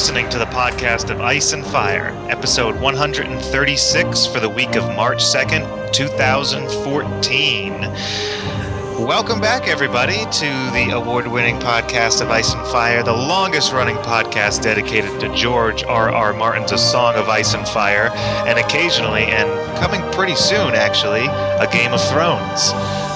listening to the podcast of Ice and Fire, episode 136 for the week of March 2nd, 2014. Welcome back, everybody, to the award winning podcast of Ice and Fire, the longest running podcast dedicated to George R. R. Martin's A Song of Ice and Fire, and occasionally, and coming pretty soon, actually, a Game of Thrones.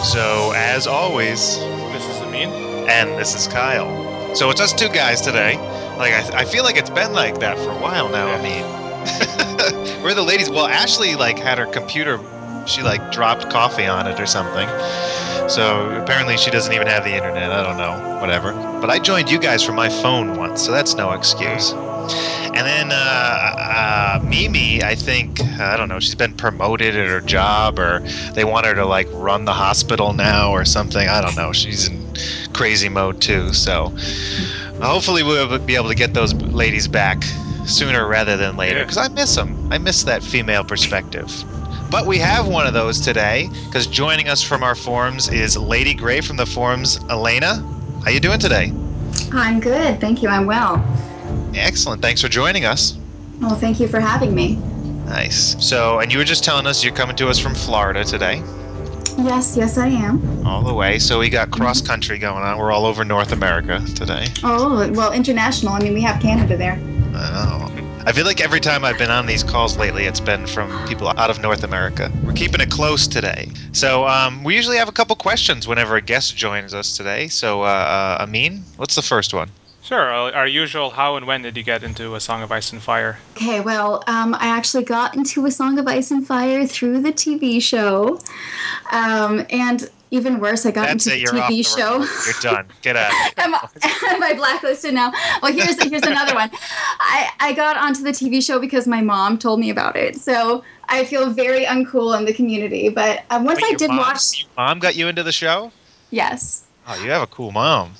So, as always, This is Amin. and this is Kyle. So, it's us two guys today. Like, I, I feel like it's been like that for a while now. I mean, we're the ladies. Well, Ashley, like, had her computer, she, like, dropped coffee on it or something. So apparently she doesn't even have the internet. I don't know. Whatever. But I joined you guys from my phone once, so that's no excuse. And then uh, uh, Mimi, I think, I don't know, she's been promoted at her job or they want her to like run the hospital now or something. I don't know. She's in crazy mode too. So hopefully we'll be able to get those ladies back sooner rather than later Yeah. because I miss them. I miss that female perspective. But we have one of those today because joining us from our forums is Lady Grey from the forums. Elena, how you doing today? I'm good. Thank you. I'm well. Excellent. Thanks for joining us. Well, thank you for having me. Nice. So, and you were just telling us you're coming to us from Florida today, Yes, yes, I am. all the way. So we got cross country going on. We're all over North America today. Oh, well, international. I mean, we have Canada there. Oh. I feel like every time I've been on these calls lately, it's been from people out of North America. We're keeping it close today. So um, we usually have a couple questions whenever a guest joins us today. So, uh, uh, Amin, what's the first one? Sure, uh, our usual how and when did you get into A Song of Ice and Fire? Okay, well, um, I actually got into A Song of Ice and Fire through the TV show. Um, and even worse, I got That's into it. the TV the show. record. You're done. Get out. of here. am, I- am I blacklisted now? Well, here's here's another one. I, I got onto the TV show because my mom told me about it. So I feel very uncool in the community. But uh, once Wait, I did mom, watch, your mom got you into the show? yes. Oh, you have a cool mom.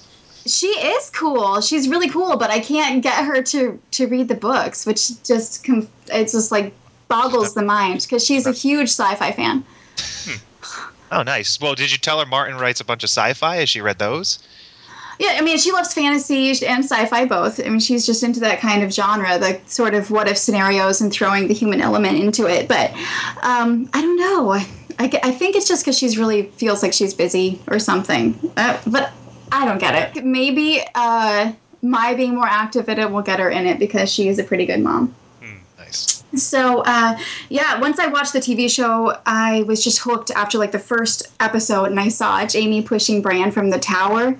She is cool. She's really cool, but I can't get her to to read the books, which just com- it's just like boggles the mind because she's a huge sci-fi fan. Oh, nice. Well, did you tell her Martin writes a bunch of sci-fi? Has she read those? Yeah, I mean, she loves fantasy and sci-fi both. I mean, she's just into that kind of genre, the sort of what if scenarios and throwing the human element into it. But um, I don't know. I, I think it's just because she's really feels like she's busy or something. Uh, but I don't get it. Maybe uh, my being more active in it will get her in it because she is a pretty good mom. Hmm, nice. So uh, yeah, once I watched the TV show, I was just hooked after like the first episode, and I saw Jaime pushing Bran from the tower,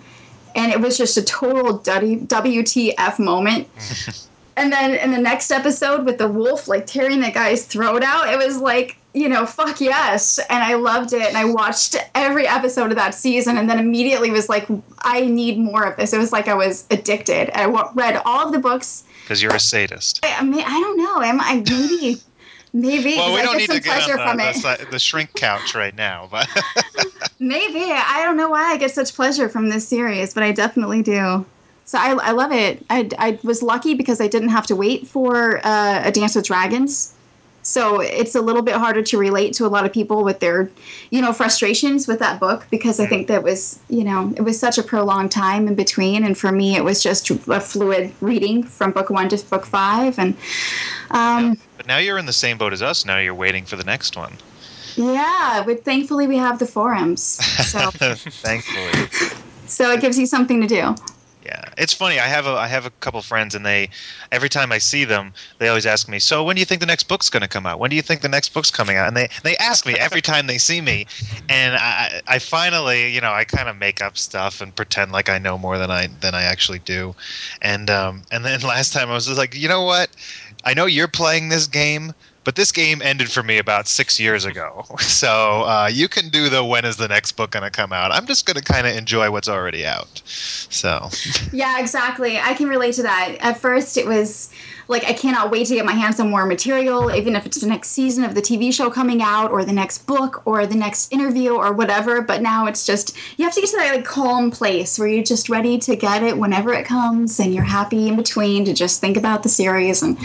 and it was just a total WTF moment. and then in the next episode with the wolf like tearing the guy's throat out, it was like you know fuck yes, and I loved it, and I watched every episode of that season, and then immediately was like I need more of this. It was like I was addicted. I read all of the books. Because you're a sadist. I mean, I don't know. Am I maybe? Maybe. Well, we I don't get need some to get pleasure on from the, it. the, the shrink couch right now, but Maybe. I don't know why I get such pleasure from this series, but I definitely do. So I, I love it. I, I was lucky because I didn't have to wait for uh, A Dance with Dragons. So it's a little bit harder to relate to a lot of people with their, you know, frustrations with that book because I think that was, you know, it was such a prolonged time in between. And for me, it was just a fluid reading from book one to book five. And um, but now you're in the same boat as us. Now you're waiting for the next one. yeah, but thankfully we have the forums. So, Thankfully. so it gives you something to do. Yeah, it's funny. I have a I have a couple friends, and they every time I see them, they always ask me, "So when do you think the next book's going to come out? When do you think the next book's coming out?" And they they ask me every time they see me, and I I finally you know I kind of make up stuff and pretend like I know more than I than I actually do, and um and then last time I was just like, you know what, I know you're playing this game. But this game ended for me about six years ago. So uh, you can do the when is the next book going to come out. I'm just going to kind of enjoy what's already out. So Yeah, exactly. I can relate to that. At first, it was like I cannot wait to get my hands on more material, even if it's the next season of the TV show coming out, or the next book, or the next interview, or whatever. But now it's just you have to get to that like calm place where you're just ready to get it whenever it comes, and you're happy in between to just think about the series and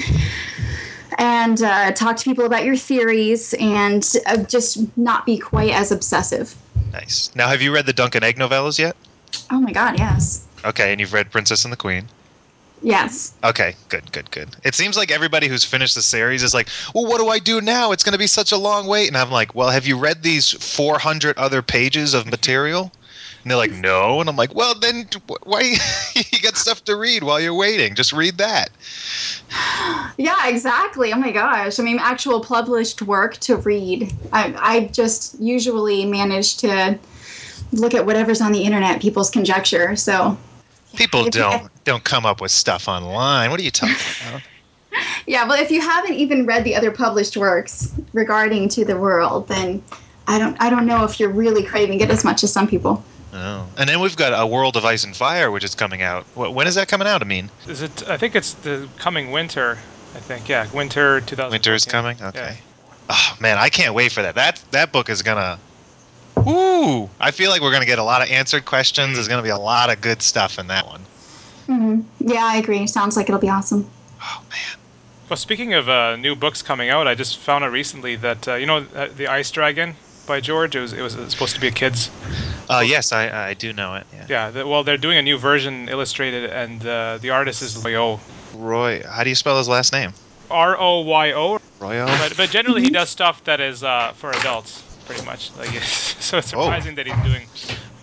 and uh, talk to people about your theories and uh, just not be quite as obsessive. nice. Now, have you read the Dunk and Egg novellas yet? Oh my God, yes. Okay, and you've read Princess and the Queen. Yes. Okay, good, good, good. It seems like everybody who's finished the series is like, well, what do I do now? It's going to be such a long wait. And I'm like, well, have you read these 400 other pages of material? And they're like, no. And I'm like, well, then why you got stuff to read while you're waiting? Just read that. Yeah, exactly. Oh my gosh. I mean, actual published work to read. I, I just usually manage to look at whatever's on the internet, people's conjecture. So, People If- don't don't come up with stuff online. What are you talking about? yeah, well, if you haven't even read the other published works regarding to the world, then I don't I don't know if you're really craving it as much as some people. Oh. And then we've got a World of Ice and Fire, which is coming out. When is that coming out? I mean, Is it? I think it's the coming winter. I think yeah, winter 2000. winter is coming. Okay. Oh man, I can't wait for that. That that book is gonna. Ooh, I feel like we're gonna get a lot of answered questions. There's gonna be a lot of good stuff in that one. hmm Yeah, I agree. Sounds like it'll be awesome. Oh man. Well, speaking of uh, new books coming out, I just found out recently that uh, you know uh, the Ice Dragon by George. It was it was supposed to be a kids. Uh, yes, I I do know it. Yeah. Yeah. The, well, they're doing a new version illustrated, and uh, the artist is Royo. Roy, how do you spell his last name? R O Y O. Royal. But but generally he does stuff that is uh, for adults, pretty much. Like so it's Whoa. surprising that he's doing.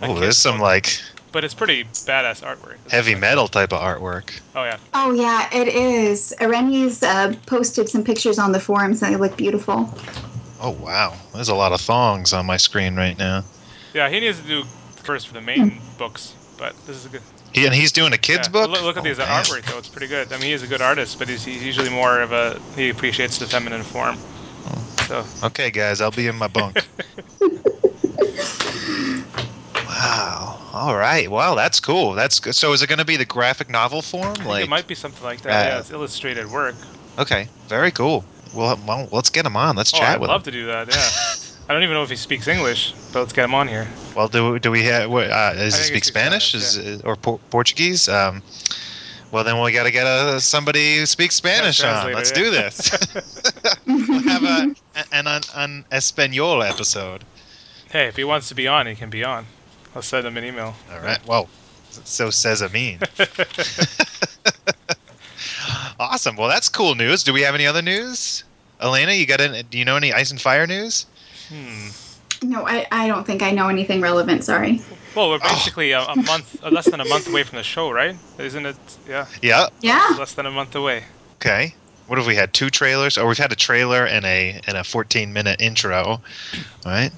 Oh, there's some like But it's pretty badass artwork. heavy metal type of artwork. Oh yeah. Oh yeah, it is. Ireni's uh, posted some pictures on the forums and they look beautiful. Oh wow, there's a lot of thongs on my screen right now. Yeah, he needs to do first for the main books, but this is a good. He, and he's doing a kids yeah. book. Look, look at Oh, these man. artwork though; it's pretty good. I mean, he's a good artist, but he's, he's usually more of a he appreciates the feminine form. So Okay, guys, I'll be in my bunk. wow. All right. Wow, that's cool. That's good. So, is it going to be the graphic novel form? I think Like, it might be something like that. uh, yeah, it's illustrated work. okay, very cool. Well, well, let's get him on. Let's chat with him. Oh, chat I'd with love him. to do that. Yeah. I don't even know if he speaks English, but let's get him on here. Well, do do we have? what, Uh, does he speak Spanish? Spanish, Is or por- Portuguese? Um, well, then we got to get a, somebody who speaks Spanish on. Let's yeah. do this. we'll have a, an an, an Espanol episode. Hey, if he wants to be on, he can be on. I'll send him an email. All right. Well, so says Amin. awesome. Well, that's cool news. Do we have any other news? Elena, you got any? Do you know any ice and fire news? Hmm. No, I, I don't think I know anything relevant. Sorry. Well, we're Oh. basically a, a month, uh, less than a month away from the show, right? Isn't it? Yeah, Yeah. Yeah. less than a month away. Okay. What have we had? Two trailers? Oh, we've had a trailer and a and a 14 minute intro. All right.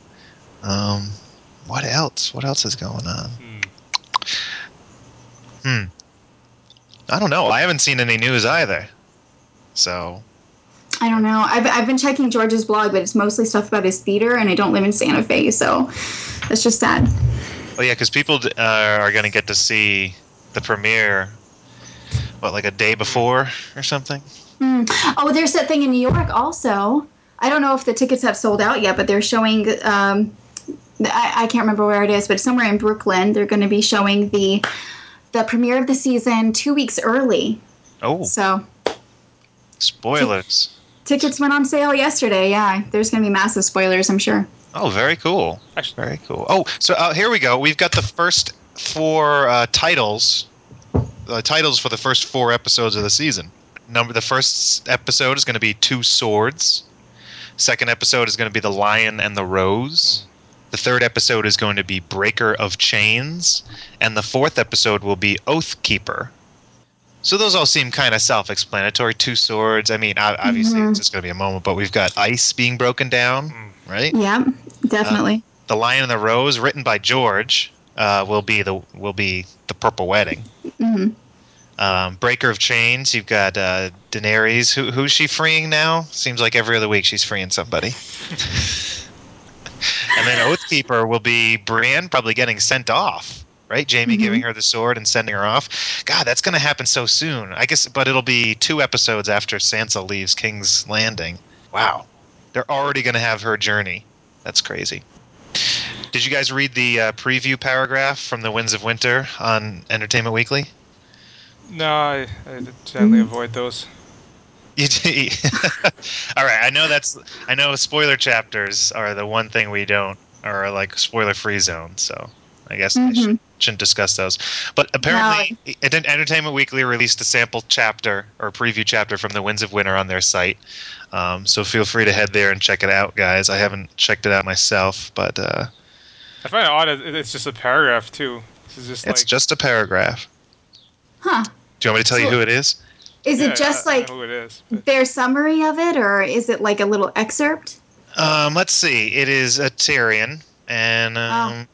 Um, what else? What else is going on? Hmm. Hmm. I don't know. I haven't seen any news either. So I don't know. I've, I've been checking George's blog, but it's mostly stuff about his theater, and I don't live in Santa Fe, so that's just sad. Oh yeah, because people uh, are going to get to see the premiere, what, like a day before or something? Hmm. Oh, there's that thing in New York also. I don't know if the tickets have sold out yet, but they're showing. Um, I, I can't remember where it is, but somewhere in Brooklyn, they're going to be showing the the premiere of the season two weeks early. Oh, So spoilers! tickets went on sale yesterday. Yeah, there's going to be massive spoilers, I'm sure. Oh, very cool. Actually, Very cool. Oh, so uh, here we go. We've got the first four uh, titles, uh, titles for the first four episodes of the season. Number the first episode is going to be Two Swords. Second episode is going to be The Lion and the Rose. The third episode is going to be Breaker of Chains, and the fourth episode will be Oath Keeper. So those all seem kind of self-explanatory. Two swords. I mean, ob- obviously Mhm. it's just going to be a moment, but we've got ice being broken down, Mm. right? Yeah, definitely. The Lion and the Rose, written by George, uh, will be the will be the Purple Wedding. hmm Um, Breaker of Chains, you've got uh, Daenerys. Who, who's she freeing now? Seems like every other week she's freeing somebody. and then Oathkeeper will be Brienne probably getting sent off, right? Jaime Mhm. giving her the sword and sending her off. God, that's going to happen so soon. I guess, but it'll be two episodes after Sansa leaves King's Landing. Wow, they're already going to have her journey. That's crazy. Did you guys read the uh, preview paragraph from the Winds of Winter on Entertainment Weekly? no, I, I generally Mm. avoid those. You d- All right, I know that's I know spoiler chapters are the one thing we don't are like spoiler free zone, so I guess I hmm should shouldn't discuss those. But apparently, Ent- Entertainment Weekly released a sample chapter or preview chapter from the Winds of Winter on their site. Um, so feel free to head there and check it out, guys. I haven't checked it out myself, but uh, I find it odd. It's just a paragraph too. This is just it's like just a paragraph. Huh. Do you want me to tell you who it is? Is Yeah, it just I- I like know who it is? their summary of it, or is it like a little excerpt? Um, let's see. It is a Tyrion, and um,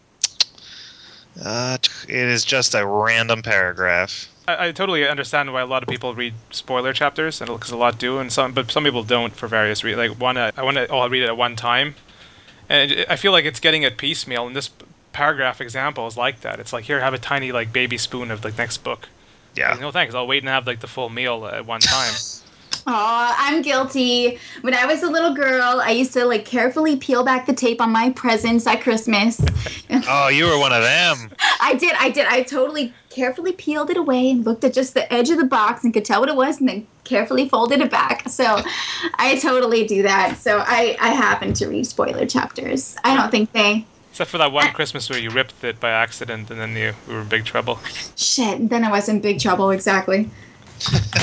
uh, it is just a random paragraph. I, I totally understand why a lot of people read spoiler chapters, and because a lot do, and some, but some people don't for various reasons. Like one, uh, I want to, oh, I'll read it at one time, and I feel like it's getting it piecemeal. And this paragraph example is like that. It's like here, have a tiny like baby spoon of the next book. Yeah. Like, no thanks. I'll wait and have like the full meal at one time. Oh, I'm guilty. When I was a little girl, I used to like carefully peel back the tape on my presents at Christmas. Oh, you were one of them. I did, I did. I totally carefully peeled it away and looked at just the edge of the box and could tell what it was and then carefully folded it back. So I totally do that. So I, I happen to read spoiler chapters. I don't think they Except for that one Christmas where you ripped it by accident, and then you we were in big trouble. shit, then I was in big trouble, exactly.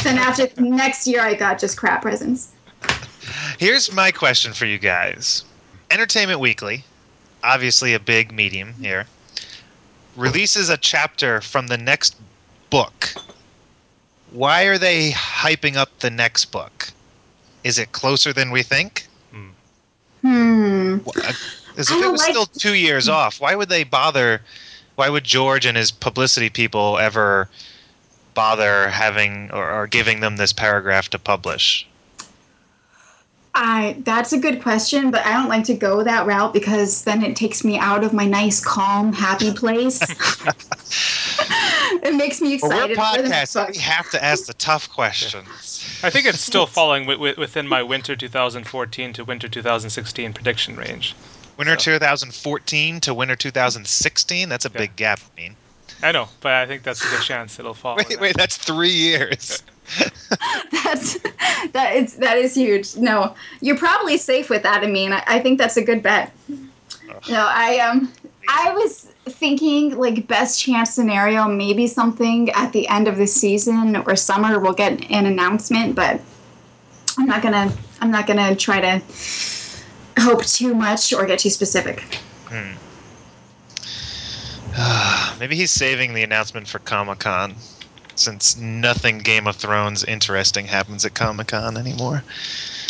then after next year I got just crap presents. Here's my question for you guys. Entertainment Weekly, obviously a big medium here, releases a chapter from the next book. Why are they hyping up the next book? Is it closer than we think? Hmm. As if it was like- still two years mm. off, why would they bother? Why would George and his publicity people ever bother having or, or giving them this paragraph to publish? I that's a good question, but I don't like to go that route because then it takes me out of my nice, calm, happy place. it makes me Well, we're excited. for the next podcasting. book. We have to ask the tough questions. I think it's still falling wi- wi- within my winter 2014 to winter 2016 prediction range. Winter So- 2014 to winter 2016. That's a Yeah. big gap. I mean, I know, but I think that's a good chance it'll fall. wait, wait, that's three years. That's that is that is huge. No, you're probably safe with that. I mean, I, I think that's a good bet. No, I um, I was thinking like best chance scenario, maybe something at the end of the season or summer. We'll get an announcement, but I'm not gonna I'm not gonna try to hope too much or get too specific. Maybe he's saving the announcement for Comic Con, since nothing Game of Thrones interesting happens at Comic Con anymore.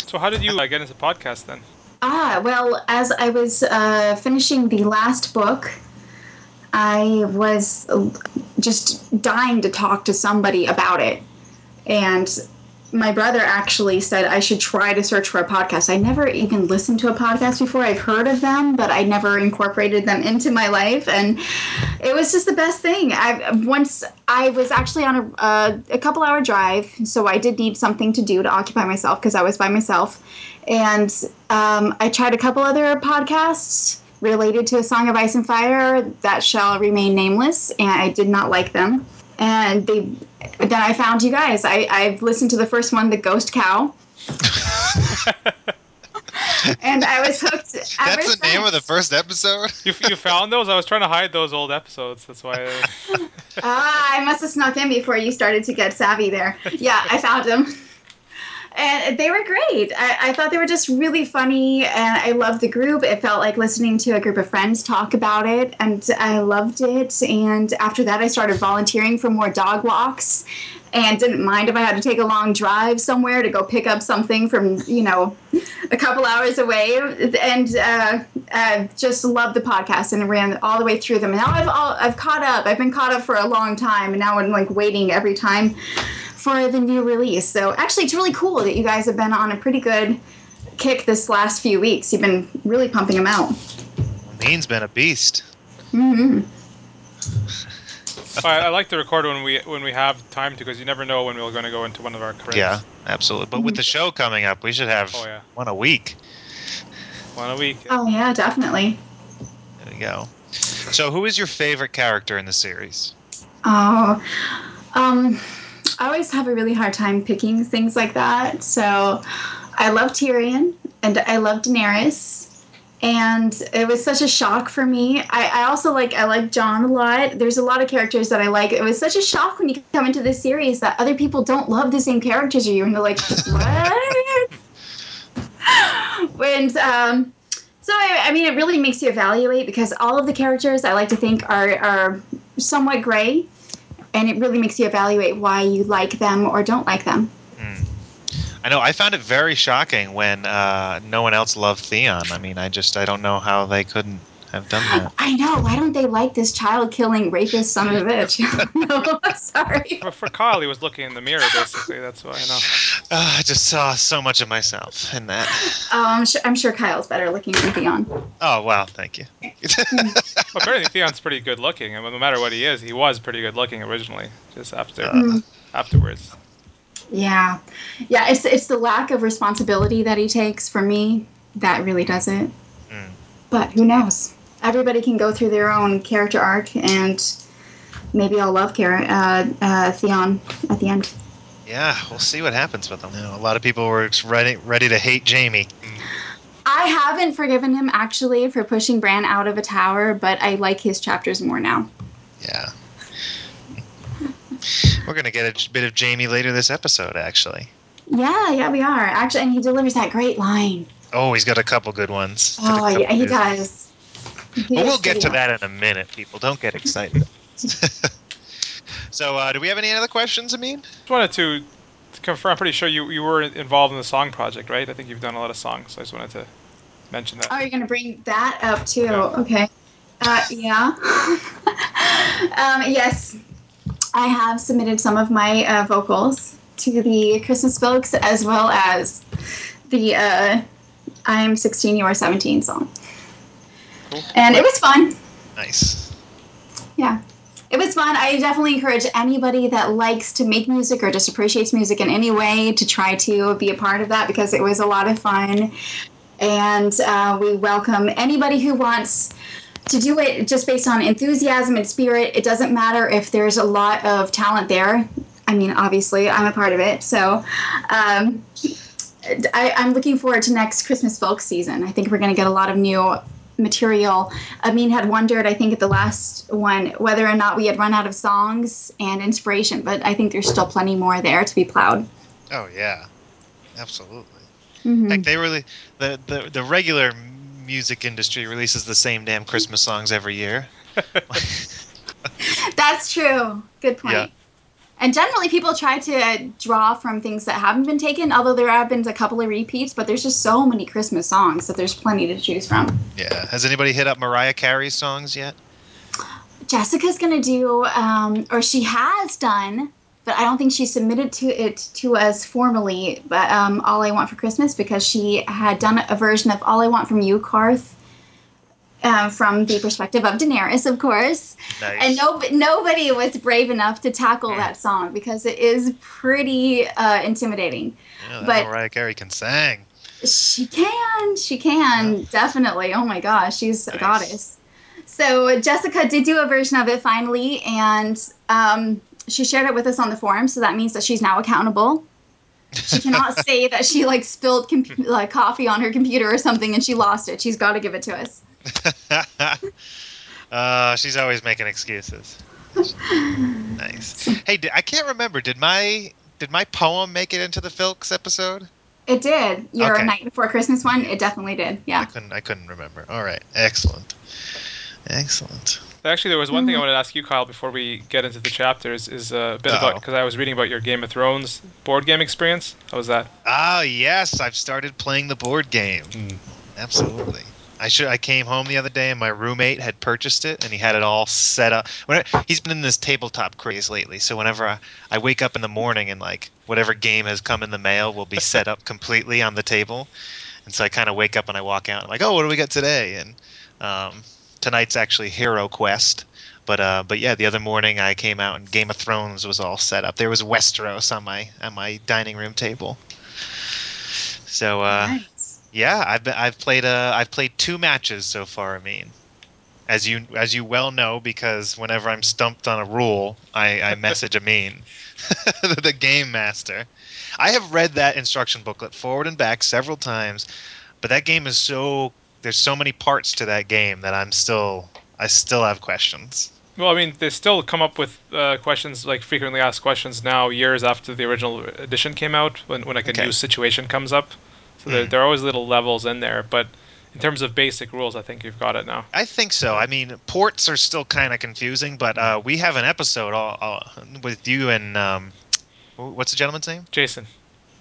So how did you uh, get into podcast then? Ah, well, as I was uh, finishing the last book, I was uh, just dying to talk to somebody about it. And my brother actually said I should try to search for a podcast. I never even listened to a podcast before. I've heard of them, but I never incorporated them into my life. And it was just the best thing. I once I was actually on a, a couple hour drive, so I did need something to do to occupy myself because I was by myself. And um, I tried a couple other podcasts related to A Song of Ice and Fire that shall remain nameless, and I did not like them. And they, then I found you guys. I, I've listened to the first one, The Ghost Cow. and I was hooked. That's the name of the first episode. You, you found those? I was trying to hide those old episodes. That's why. I, Ah, I must have snuck in before you started to get savvy there. Yeah, I found them. And they were great. I, I thought they were just really funny, and I loved the group. It felt like listening to a group of friends talk about it, and I loved it. And after that, I started volunteering for more dog walks, and didn't mind if I had to take a long drive somewhere to go pick up something from, you know, a couple hours away. And uh, I just loved the podcast and ran all the way through them. And now I've all, I've caught up. I've been caught up for a long time, and now I'm like waiting every time for the new release. So actually, it's really cool that you guys have been on a pretty good kick this last few weeks. You've been really pumping them out. Mean's been a beast. hmm I, I like to record when we when we have time to, because you never know when we're going to go into one of our careers. Yeah, absolutely. But with the show coming up, we should have Oh, yeah. one a week. One a week. Oh yeah, definitely. There you go. So, who is your favorite character in the series? Oh, um, I always have a really hard time picking things like that. So I love Tyrion and I love Daenerys and it was such a shock for me. I, I also like I like Jon a lot. There's a lot of characters that I like. It was such a shock when you come into this series that other people don't love the same characters as you, and they're like, what? and um, so I, I mean, it really makes you evaluate because all of the characters I like to think are are somewhat gray, and it really makes you evaluate why you like them or don't like them. Hmm. I know. I found it very shocking when uh, no one else loved Theon. I mean, I just I don't know how they couldn't have done that. I know. Why don't they like this child killing rapist son of a bitch? no, sorry. For, for Kyle, he was looking in the mirror. Basically, that's why I know. Uh, I just saw so much of myself in that. Oh, I'm sure, I'm sure Kyle's better looking than Theon. Oh wow, thank you. Well, apparently Theon's pretty good looking, and no matter what he is, he was pretty good looking originally. Just after Uh. afterwards. Yeah, yeah. It's it's the lack of responsibility that he takes for me that really does it. Mm. But who knows? Everybody can go through their own character arc, and maybe I'll love Kara, uh, uh, Theon at the end. Yeah, we'll see what happens with him. You know, a lot of people were ready ready to hate Jaime. I haven't forgiven him actually for pushing Bran out of a tower, but I like his chapters more now. Yeah. We're gonna get a bit of Jaime later this episode, actually. Yeah, yeah, we are actually, and he delivers that great line. Oh, he's got a couple good ones. Oh, yeah, he does. He But we'll get pretty to that in a minute, people. Don't get excited. so, uh, do we have any other questions, Amin? Just wanted to, to confirm. I'm pretty sure you, you were involved in the song project, right? I think you've done a lot of songs. So I just wanted to mention that. Oh, you're gonna bring that up too? Yeah. Okay. Uh, yeah. um, yes, I have submitted some of my uh, vocals to the Christmas Filks as well as the uh, "I'm 16, You Are 17" song, Cool. and it was fun. Nice. Yeah. It was fun. I definitely encourage anybody that likes to make music or just appreciates music in any way to try to be a part of that because it was a lot of fun. And uh, we welcome anybody who wants to do it just based on enthusiasm and spirit. It doesn't matter if there's a lot of talent there. I mean, obviously, I'm a part of it. So um, I, I'm looking forward to next Christmas Filk season. I think we're going to get a lot of new material. Amin had wondered, I think, at the last one, whether or not we had run out of songs and inspiration, but I think there's still plenty more there to be plowed. Oh yeah, absolutely. Mhm. Heck, they really the, the the regular music industry releases the same damn Christmas songs every year. That's true. Good point. Yeah. And generally, people try to draw from things that haven't been taken, although there have been a couple of repeats, but there's just so many Christmas songs that there's plenty to choose from. Yeah. Has anybody hit up Mariah Carey's songs yet? Jessica's going to do, um, or she has done, but I don't think she submitted to it to us formally, but um, All I Want for Christmas, because she had done a version of All I Want from You, Karth. Um, from the perspective of Daenerys, of course, Nice. and no, nobody was brave enough to tackle Hmm. that song because it is pretty uh, intimidating. Yeah, but- Mariah Carey can sing. She can, she can definitely. Oh my gosh, she's a goddess. So Jessica did do a version of it finally, and um, she shared it with us on the forum. So that means that she's now accountable. She cannot say that she like spilled com- like coffee on her computer or something and she lost it. She's got to give it to us. uh, she's always making excuses. nice. Hey, di- I can't remember. Did my did my poem make it into the Filks episode? It did. Your Okay. night before Christmas one. It definitely did. Yeah. I couldn't. I couldn't remember. All right. Excellent. Excellent. Actually, there was one thing I wanted to ask you, Kyle, before we get into the chapters. Is uh, a bit Uh-oh. about because I was reading about your Game of Thrones board game experience. How was that? Ah, yes. I've started playing the board game. Absolutely. I should. I came home the other day and my roommate had purchased it and he had it all set up. He's been in this tabletop craze lately, so whenever I, I wake up in the morning and like whatever game has come in the mail will be set up completely on the table, and so I kind of wake up and I walk out and I'm like, oh, what do we got today? And um, tonight's actually Hero Quest. But uh, but yeah, the other morning I came out and Game of Thrones was all set up. There was Westeros on my on my dining room table. So uh. Yeah, I've been, I've played uh I've played two matches so far. I mean, as you as you well know, because whenever I'm stumped on a rule, I, I message Amin, the game master. I have read that instruction booklet forward and back several times, but that game is so there's so many parts to that game that I'm still I still have questions. Well, I mean, they still come up with uh, questions like frequently asked questions now, years after the original edition came out, when, when like a Okay. new situation comes up. So there, Hmm. there are always little levels in there, but in terms of basic rules, I think you've got it now. I think so. I mean, ports are still kind of confusing, but uh, we have an episode all, all, with you and um, what's the gentleman's name? Jason,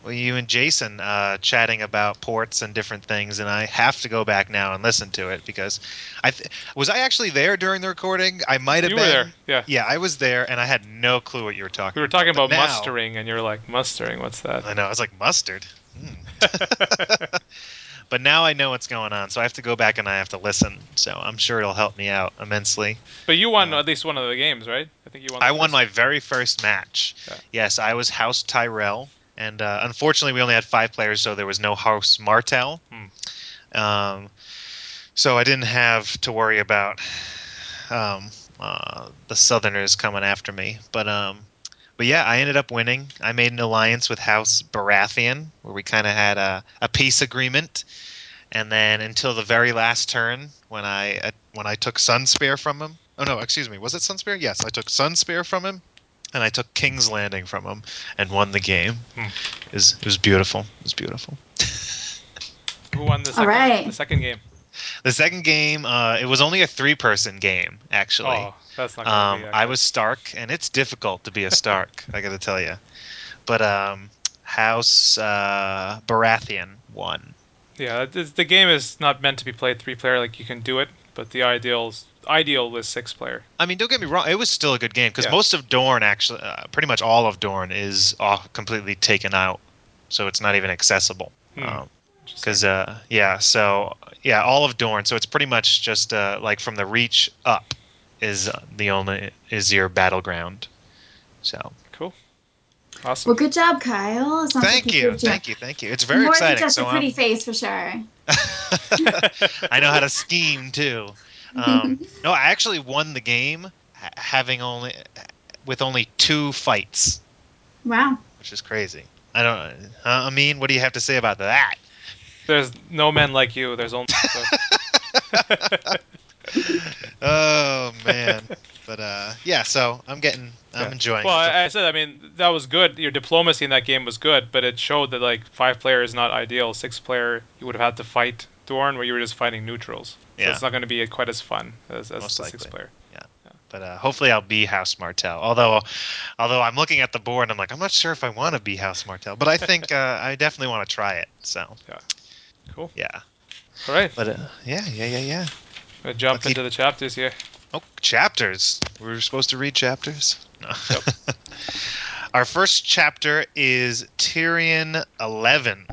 Well, you and Jason uh, chatting about ports and different things, and I have to go back now and listen to it because I th- was I actually there during the recording. I might have you been. were there. Yeah. Yeah, I was there, and I had no clue what you were talking. We were talking about now- mustering, and you're like, mustering, what's that? I know. I was like mustard. Hmm. but now I know what's going on, so I have to go back and I have to listen. So I'm sure it'll help me out immensely. But you won Uh, at least one of the games, right? I think you won. the I won my very first match. Yeah. Yes, I was House Tyrell, and uh, unfortunately, we only had five players, so there was no House Martell. Hmm. Um, so I didn't have to worry about um, uh, the Southerners coming after me. But um, but yeah, I ended up winning. I made an alliance with House Baratheon, where we kind of had a, a peace agreement. And then until the very last turn, when I uh, when I took Sunspear from him. Oh no, excuse me. Was it Sunspear? Yes, I took Sunspear from him, and I took King's Landing from him, and won the game. Hmm. It was it was beautiful. It was beautiful. Who won the All second, right. the second game? The second game, uh, it was only a three-person game actually. Oh, that's not Um, be. I was Stark, and it's difficult to be a Stark. I got to tell you. But um, House uh, Baratheon won. Yeah, the game is not meant to be played three player. Like you can do it, but the ideal ideal was six player. I mean, don't get me wrong; it was still a good game because Yeah. most of Dorne, actually, uh, pretty much all of Dorne, is off, completely taken out, so it's not even accessible. Hmm. Um. Because uh, yeah, so yeah, all of Dorne. So it's pretty much just uh, like from the Reach up is uh, the only is your battleground. So cool, awesome. Well, good job, Kyle. Thank like you, did thank you, thank you. It's very More exciting. than just so a pretty I'm- face, for sure. I know how to scheme too. Um, no, I actually won the game having only with only two fights, Wow. which is crazy. I don't. Uh, I mean, what do you have to say about that? There's no men like you. There's only. Oh man, but uh, yeah. So I'm getting, I'm Yeah. enjoying. well. I, I said, I mean, that was good. Your diplomacy in that game was good, but it showed that like five player is not ideal. Six player, you would have had to fight Dorne, where you were just fighting neutrals. So Yeah. it's not going to be quite as fun as, as Most the six likely. player. but uh, hopefully I'll be House Martell. Although, although I'm looking at the board, I'm like, I'm not sure if I want to be House Martell, but I think uh, I definitely want to try it. So Cool. yeah, All right, but uh, yeah, yeah, yeah, yeah. gonna jump into the chapters here. Oh, chapters. We were supposed to read chapters. No. Our first chapter is Tyrion 11.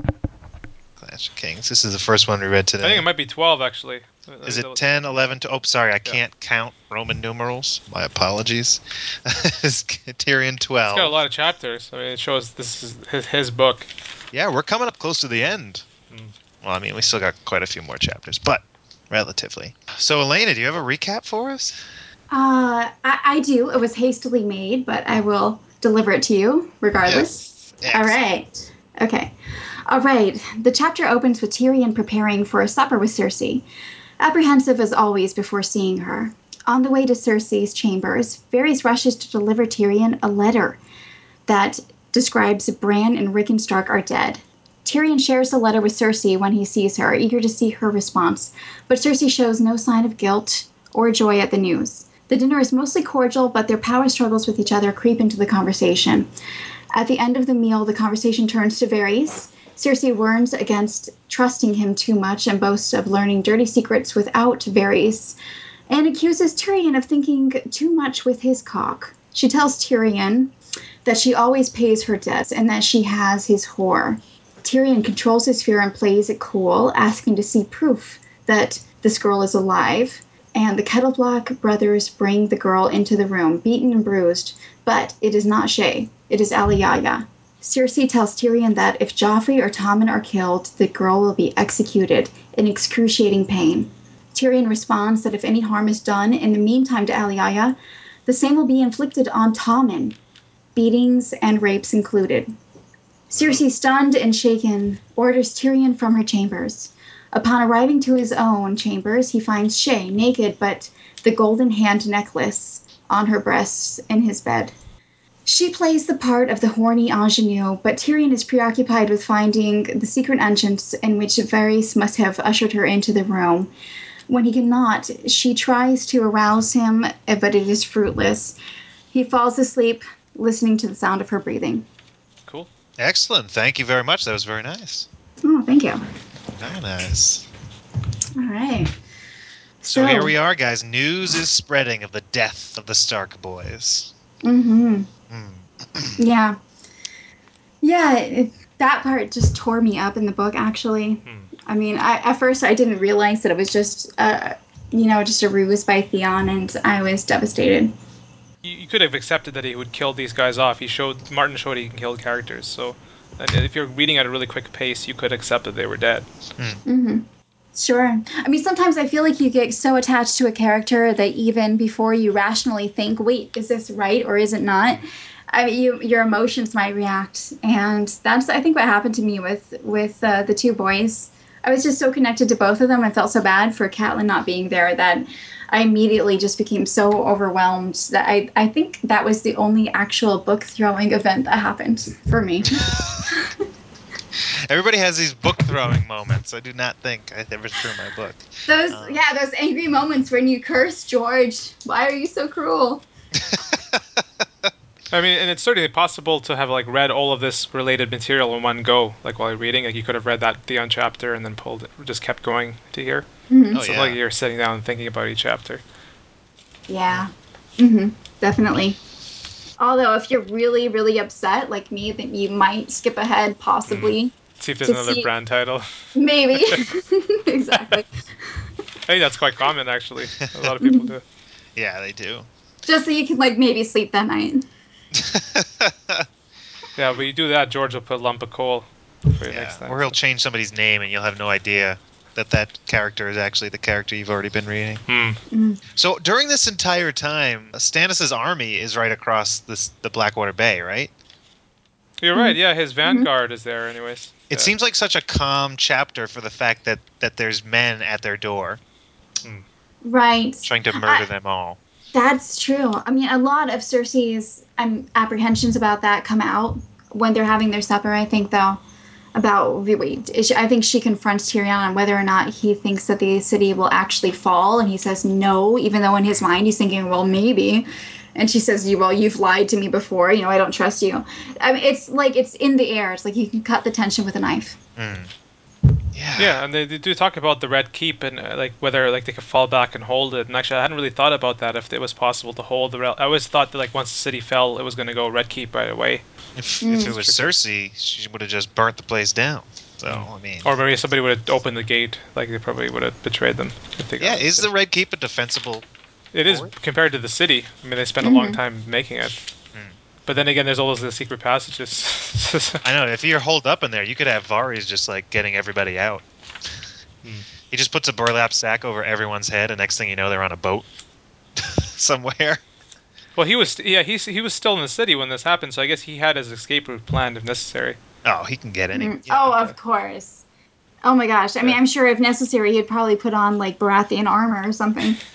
Clash of Kings. This is the first one we read today. I think it might be twelve actually. Is it double- 10, 11? To, oh, sorry, I can't count Roman numerals. My apologies. it's Tyrion 12. It's got a lot of chapters. I mean, it shows this is his, his book. Yeah, we're coming up close to the end. Well, I mean, we still got quite a few more chapters, but relatively. So, Elena, do you have a recap for us? Uh, I, I do. It was hastily made, but I will deliver it to you regardless. Yes. All right. Okay. All right. The chapter opens with Tyrion preparing for a supper with Cersei, apprehensive as always before seeing her. On the way to Cersei's chambers, Varys rushes to deliver Tyrion a letter that describes Bran and Rickon Stark are dead. Tyrion shares the letter with Cersei when he sees her, eager to see her response, but Cersei shows no sign of guilt or joy at the news. The dinner is mostly cordial, but their power struggles with each other creep into the conversation. At the end of the meal, the conversation turns to Varys. Cersei warns against trusting him too much and boasts of learning dirty secrets without Varys, and accuses Tyrion of thinking too much with his cock. She tells Tyrion that she always pays her debts and that she has his whore. Tyrion controls his fear and plays it cool, asking to see proof that this girl is alive. And the Kettleblack brothers bring the girl into the room, beaten and bruised, but it is not Shae, it is Alayaya. Cersei tells Tyrion that if Joffrey or Tommen are killed, the girl will be executed in excruciating pain. Tyrion responds that if any harm is done in the meantime to Alayaya, the same will be inflicted on Tommen, beatings and rapes included. Cersei, stunned and shaken, orders Tyrion from her chambers. Upon arriving to his own chambers, he finds Shae naked, but the golden hand necklace on her breasts in his bed. She plays the part of the horny ingenue, but Tyrion is preoccupied with finding the secret entrance in which Varys must have ushered her into the room. When he cannot, she tries to arouse him, but it is fruitless. He falls asleep, listening to the sound of her breathing. Excellent. Thank you very much. That was very nice. Oh, thank you. Very nice. All right. So, here we are, guys. News is spreading of the death of the Stark boys. Mm-hmm. Hmm. Yeah. Yeah, it, that part just tore me up in the book, actually. Hmm. I mean, I, at first I didn't realize that it was just, uh, you know, just a ruse by Theon, and I was devastated. You, you could have accepted that he would kill these guys off. He showed Martin showed he can kill characters. So, and if you're reading at a really quick pace, you could accept that they were dead. Mm-hmm. Sure. I mean, sometimes I feel like you get so attached to a character that even before you rationally think, wait, is this right or is it not? I mean, you, your emotions might react, and that's I think what happened to me with with uh, the two boys. I was just so connected to both of them. I felt so bad for Catelyn not being there that I immediately just became so overwhelmed that I, I think that was the only actual book throwing event that happened for me. Everybody has these book throwing moments. I do not think I ever threw my book. Those Um. yeah, those angry moments when you curse George. Why are you so cruel? I mean, and it's certainly possible to have like read all of this related material in one go, like while you're reading. Like you could have read that Theon chapter and then pulled it, just kept going to here. Mhm. Oh, so yeah. like you're sitting down and thinking about each chapter. Yeah. Mm-hmm. Definitely. Although, if you're really, really upset like me, then you might skip ahead, possibly. See if there's another see- Bran title. Maybe. exactly. I think that's quite common actually. A lot of people do. Yeah, they do. Just so you can like maybe sleep that night. Yeah, but you do that, George will put a lump of coal for you yeah. next time. Or he'll change somebody's name and you'll have no idea that that character is actually the character you've already been reading. Hmm. Mm. So during this entire time, Stannis' army is right across this the Blackwater Bay, right? You're right. Mm-hmm. Yeah, his mm-hmm. vanguard is there, anyways. It Yeah. seems like such a calm chapter for the fact that that there's men at their door hmm. Right. trying to murder I- them all. That's true. I mean, a lot of Cersei's um, apprehensions about that come out when they're having their supper. I think, though, about I think she confronts Tyrion on whether or not he thinks that the city will actually fall, and he says no, even though in his mind he's thinking, well, maybe. And she says, "You well, you've lied to me before. You know, I don't trust you." I mean, it's like it's in the air. It's like you can cut the tension with a knife. Hmm. Yeah. Yeah, and they, they do talk about the Red Keep and uh, like whether like they could fall back and hold it. And actually, I hadn't really thought about that if it was possible to hold the. Rel- I always thought that like once the city fell, it was going to go Red Keep right away, If, Mm. if it was Cersei, she would have just burnt the place down. So I mean, or maybe somebody would have opened the gate. Like they probably would have betrayed them. If they got yeah, it. is the Red Keep a defensible? It is forward? compared to the city. I mean, they spent a long time making it. But then again, there's all those secret passages. I know if you're holed up in there, you could have Varys just like getting everybody out. Hmm. He just puts a burlap sack over everyone's head, and next thing you know, they're on a boat somewhere. well, he was yeah he's he was still in the city when this happened, so I guess he had his escape route planned if necessary. Oh, he can get any. Mm. yeah. Oh, of course. Oh my gosh. I mean, I'm sure if necessary, he'd probably put on like Baratheon armor or something.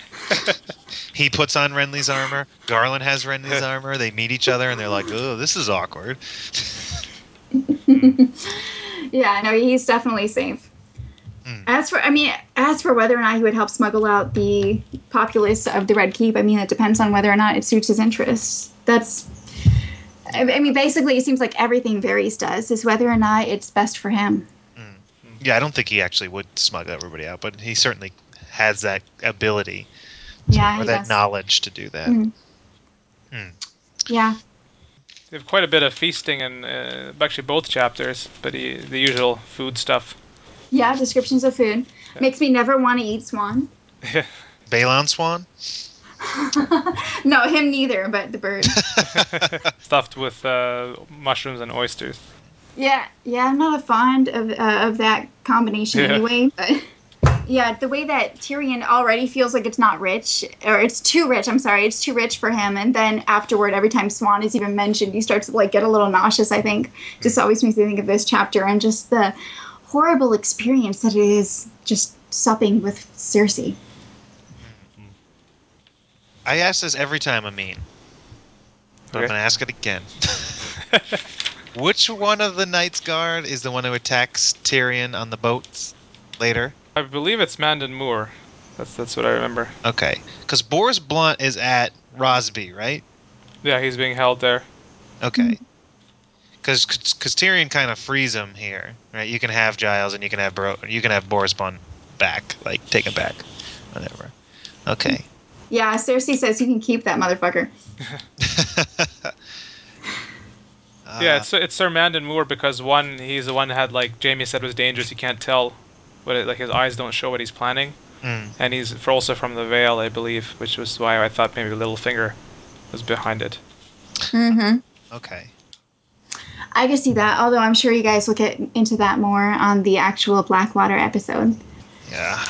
He puts on Renly's armor. Garlan has Renly's armor. They meet each other, and they're like, "Oh, this is awkward." Yeah, no, he's definitely safe. Hmm. As for, I mean, as for whether or not he would help smuggle out the populace of the Red Keep, I mean, it depends on whether or not it suits his interests. That's, I I mean, basically, it seems like everything Varys does is whether or not it's best for him. Yeah, I don't think he actually would smuggle everybody out, but he certainly has that ability to- Yeah, or that does. knowledge to do that. Hmm. Yeah, They have quite a bit of feasting in uh, actually both chapters, but the, the usual food stuff. yeah. Descriptions of food Yeah. makes me never want to eat swan. Balon Swan. no, him neither, but the bird. Stuffed with uh, mushrooms and oysters. Yeah, yeah, I'm not a fond of uh, of that combination Yeah. anyway. But yeah, the way that Tyrion already feels like it's not rich, or it's too rich. I'm sorry, it's too rich for him. And then afterward, every time Swan is even mentioned, he starts to like get a little nauseous. I think just always makes me think of this chapter and just the horrible experience that it is just supping with Cersei. I ask this every time, Amin. But I'm going to ask it again. Which one of the Kingsguard is the one who attacks Tyrion on the boats later? I believe it's Mandon Moore. That's that's what I remember. Okay. Because Boros Blount is at Rosby, right? Yeah, he's being held there. Okay. Because Tyrion kind of frees him here, right? You can have Giles and you can have Bro- you can have Boros Blount back, like take him back, whatever. Okay. Yeah, Cersei says you can keep that motherfucker. yeah, Uh, it's it's Sir Mandon Moore because one, he's the one that had like Jaime said was dangerous. You can't tell, what it, like his eyes don't show what he's planning, mm, and he's for also from the Vale, I believe, which was why I thought maybe Littlefinger was behind it. Mm-hmm. okay. I can see that, although I'm sure you guys will get into that more on the actual Blackwater episode. Yeah.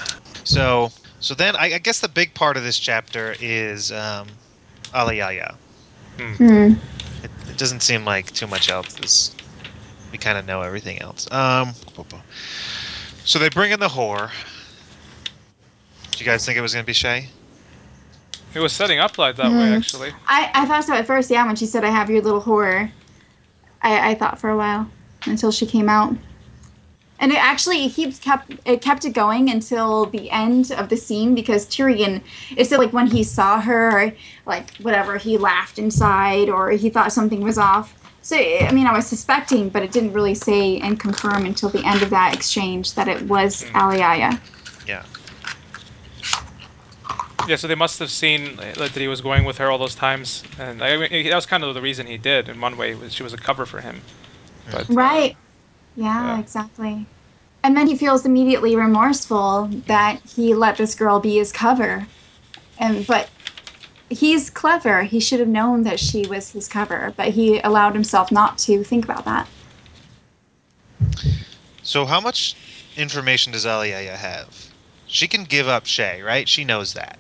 So so then I, I guess the big part of this chapter is um, Alayaya. Hmm. It, it doesn't seem like too much else is. We kind of know everything else. Um. So they bring in the whore. Do you guys think it was gonna be Shae? It was setting up like that way Mhm. actually. I, I thought so at first, yeah, when she said, I have your little horror. I, I thought for a while until she came out. And it actually keeps kept it kept it going until the end of the scene because Tyrion it said like when he saw her like whatever he laughed inside or he thought something was off. So I mean I was suspecting but it didn't really say and confirm until the end of that exchange that it was Mm. Alayaya. Yeah. Yeah, so they must have seen that he was going with her all those times, and I mean, that was kind of the reason he did. In one way, was she was a cover for him. But uh, Right. Yeah, Yeah. exactly. And then he feels immediately remorseful that he let this girl be his cover. And but he's clever. He should have known that she was his cover, but he allowed himself not to think about that. So how much information does Alayaya have? She can give up Shae, right? She knows that.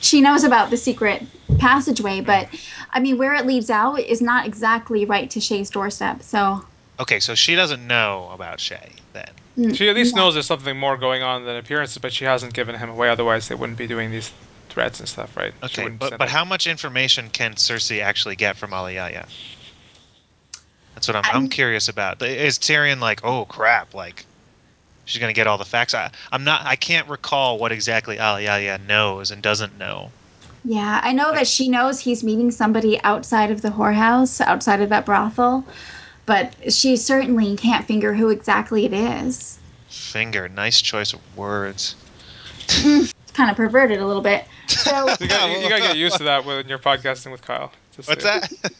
She knows about the secret passageway, but I mean where it leads out is not exactly right to Shae's doorstep. So Okay, so she doesn't know about Shae then. mm, she at least yeah. knows there's something more going on than appearances, but she hasn't given him away. Otherwise, they wouldn't be doing these threats and stuff, right? Okay, but but how much information can Cersei actually get from Alayaya? That's what I'm, I'm I'm- curious about. Is Tyrion like, oh crap, like she's gonna get all the facts? I, I'm not. I can't recall what exactly Alayaya knows and doesn't know. Yeah, I know that she knows he's meeting somebody outside of the whorehouse, outside of that brothel, but she certainly can't finger who exactly it is. Finger, nice choice of words. It's kind of perverted a little bit. So You gotta, you, you gotta get used to that when you're podcasting with Kyle. Just What's that?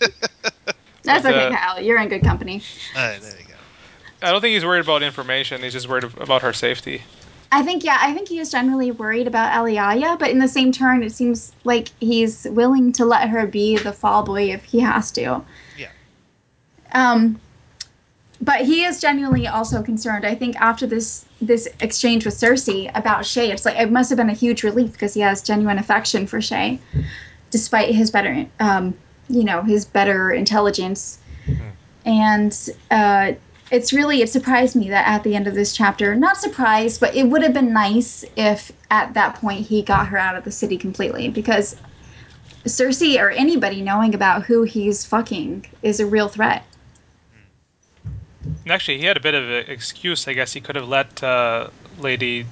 that's But, okay, uh, Kyle. You're in good company. Uh, there you go. I don't think he's worried about information. He's just worried about her safety. I think, yeah, I think he is generally worried about Alayaya, but in the same turn, it seems like he's willing to let her be the fall boy if he has to. Um, but he is genuinely also concerned. I think after this this exchange with Cersei about Shae, it's like it must have been a huge relief because he has genuine affection for Shae, despite his better, um, you know, his better intelligence. And uh, it's really it surprised me that at the end of this chapter, not surprised, but it would have been nice if at that point he got her out of the city completely because Cersei or anybody knowing about who he's fucking is a real threat. And actually, he had a bit of an excuse. I guess he could have let uh, Lady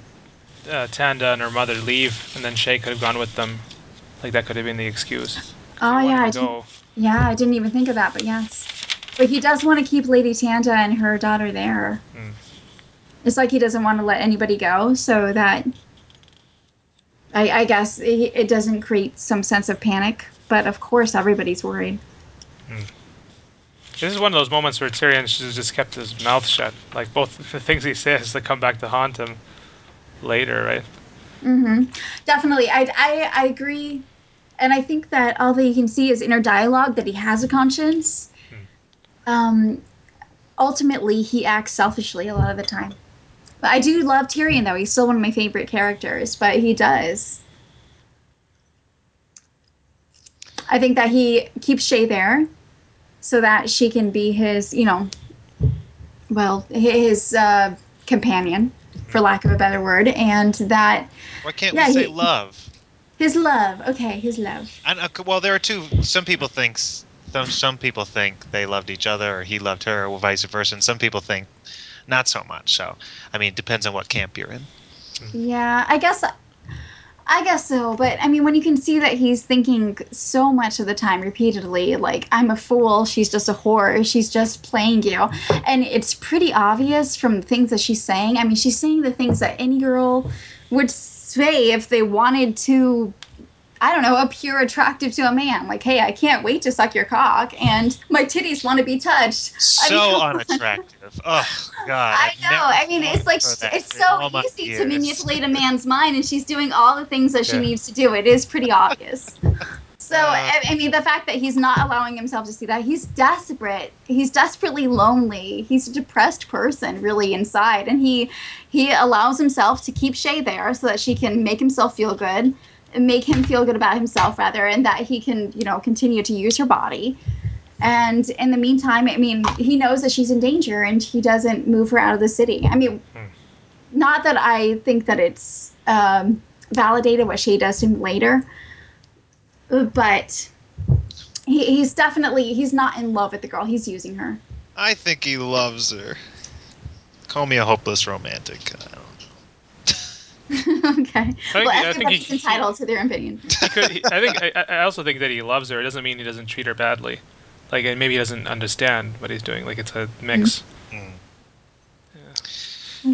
uh, Tanda and her mother leave, and then Shae could have gone with them. Like that could have been the excuse. Oh yeah, I didn't, yeah, I didn't even think of that, but yes. But he does want to keep Lady Tanda and her daughter there. Mm. It's like he doesn't want to let anybody go, so that I, I guess it, it doesn't create some sense of panic. But of course, everybody's worried. This is one of those moments where Tyrion should have just kept his mouth shut. Like both the things he says that come back to haunt him later, right? Mm-hmm. Definitely, I, I I agree, and I think that all that you can see is inner dialogue that he has a conscience. Um, ultimately, he acts selfishly a lot of the time. But I do love Tyrion, though. He's still one of my favorite characters, but he does. I think that he keeps Shae there so that she can be his, you know, well, his uh, companion, for lack of a better word, and that Why can't Yeah, we say he- love? his love. Okay, his love. And, uh, well, there are two. Some people think some some people think they loved each other, or he loved her, or vice versa. And some people think not so much. So, I mean, it depends on what camp you're in. Yeah, I guess. I guess so, but I mean, when you can see that he's thinking so much of the time repeatedly, like, I'm a fool, she's just a whore, she's just playing you. And it's pretty obvious from things that she's saying. I mean, she's saying the things that any girl would say if they wanted to, I don't know, appear attractive to a man. Like, hey, I can't wait to suck your cock, and my titties want to be touched. I So mean, unattractive. Oh God. I know. I mean, it's like it's so easy to manipulate a man's mind, and she's doing all the things that she needs to do. It is pretty obvious. So, Uh. I, I mean, the fact that he's not allowing himself to see that, he's desperate. He's desperately lonely. He's a depressed person, really, inside. And he he allows himself to keep Shae there so that she can make himself feel good, make him feel good about himself, rather, and that he can, you know, continue to use her body. And in the meantime, I mean, he knows that she's in danger and he doesn't move her out of the city. I mean, Hmm. not that I think that it's um, validated what she does to him later, but he, he's definitely he's not in love with the girl. He's using her. I think he loves her. Call me a hopeless romantic. I okay. think- well, I think everybody's he- entitled to their opinion. Could, he, I think I, I also think that he loves her. It doesn't mean he doesn't treat her badly. Like and maybe he doesn't understand what he's doing. Like it's a mix.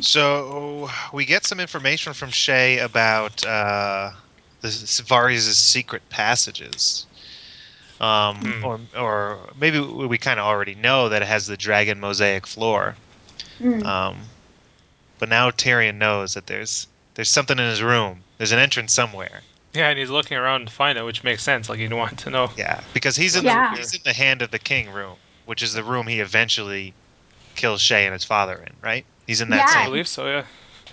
So we get some information from Shay about uh, the Varys' secret passages. Um, Hmm. or, or maybe we kind of already know that it has the dragon mosaic floor. Mm. Um, but now Tyrion knows that there's there's something in his room. There's an entrance somewhere. Yeah, and he's looking around to find it, which makes sense. Like he'd want to know. Yeah, because he's in Yeah. the he's in the hand of the king room, which is the room he eventually kills Shae and his father in. Right? He's in that Yeah. I believe so. Yeah.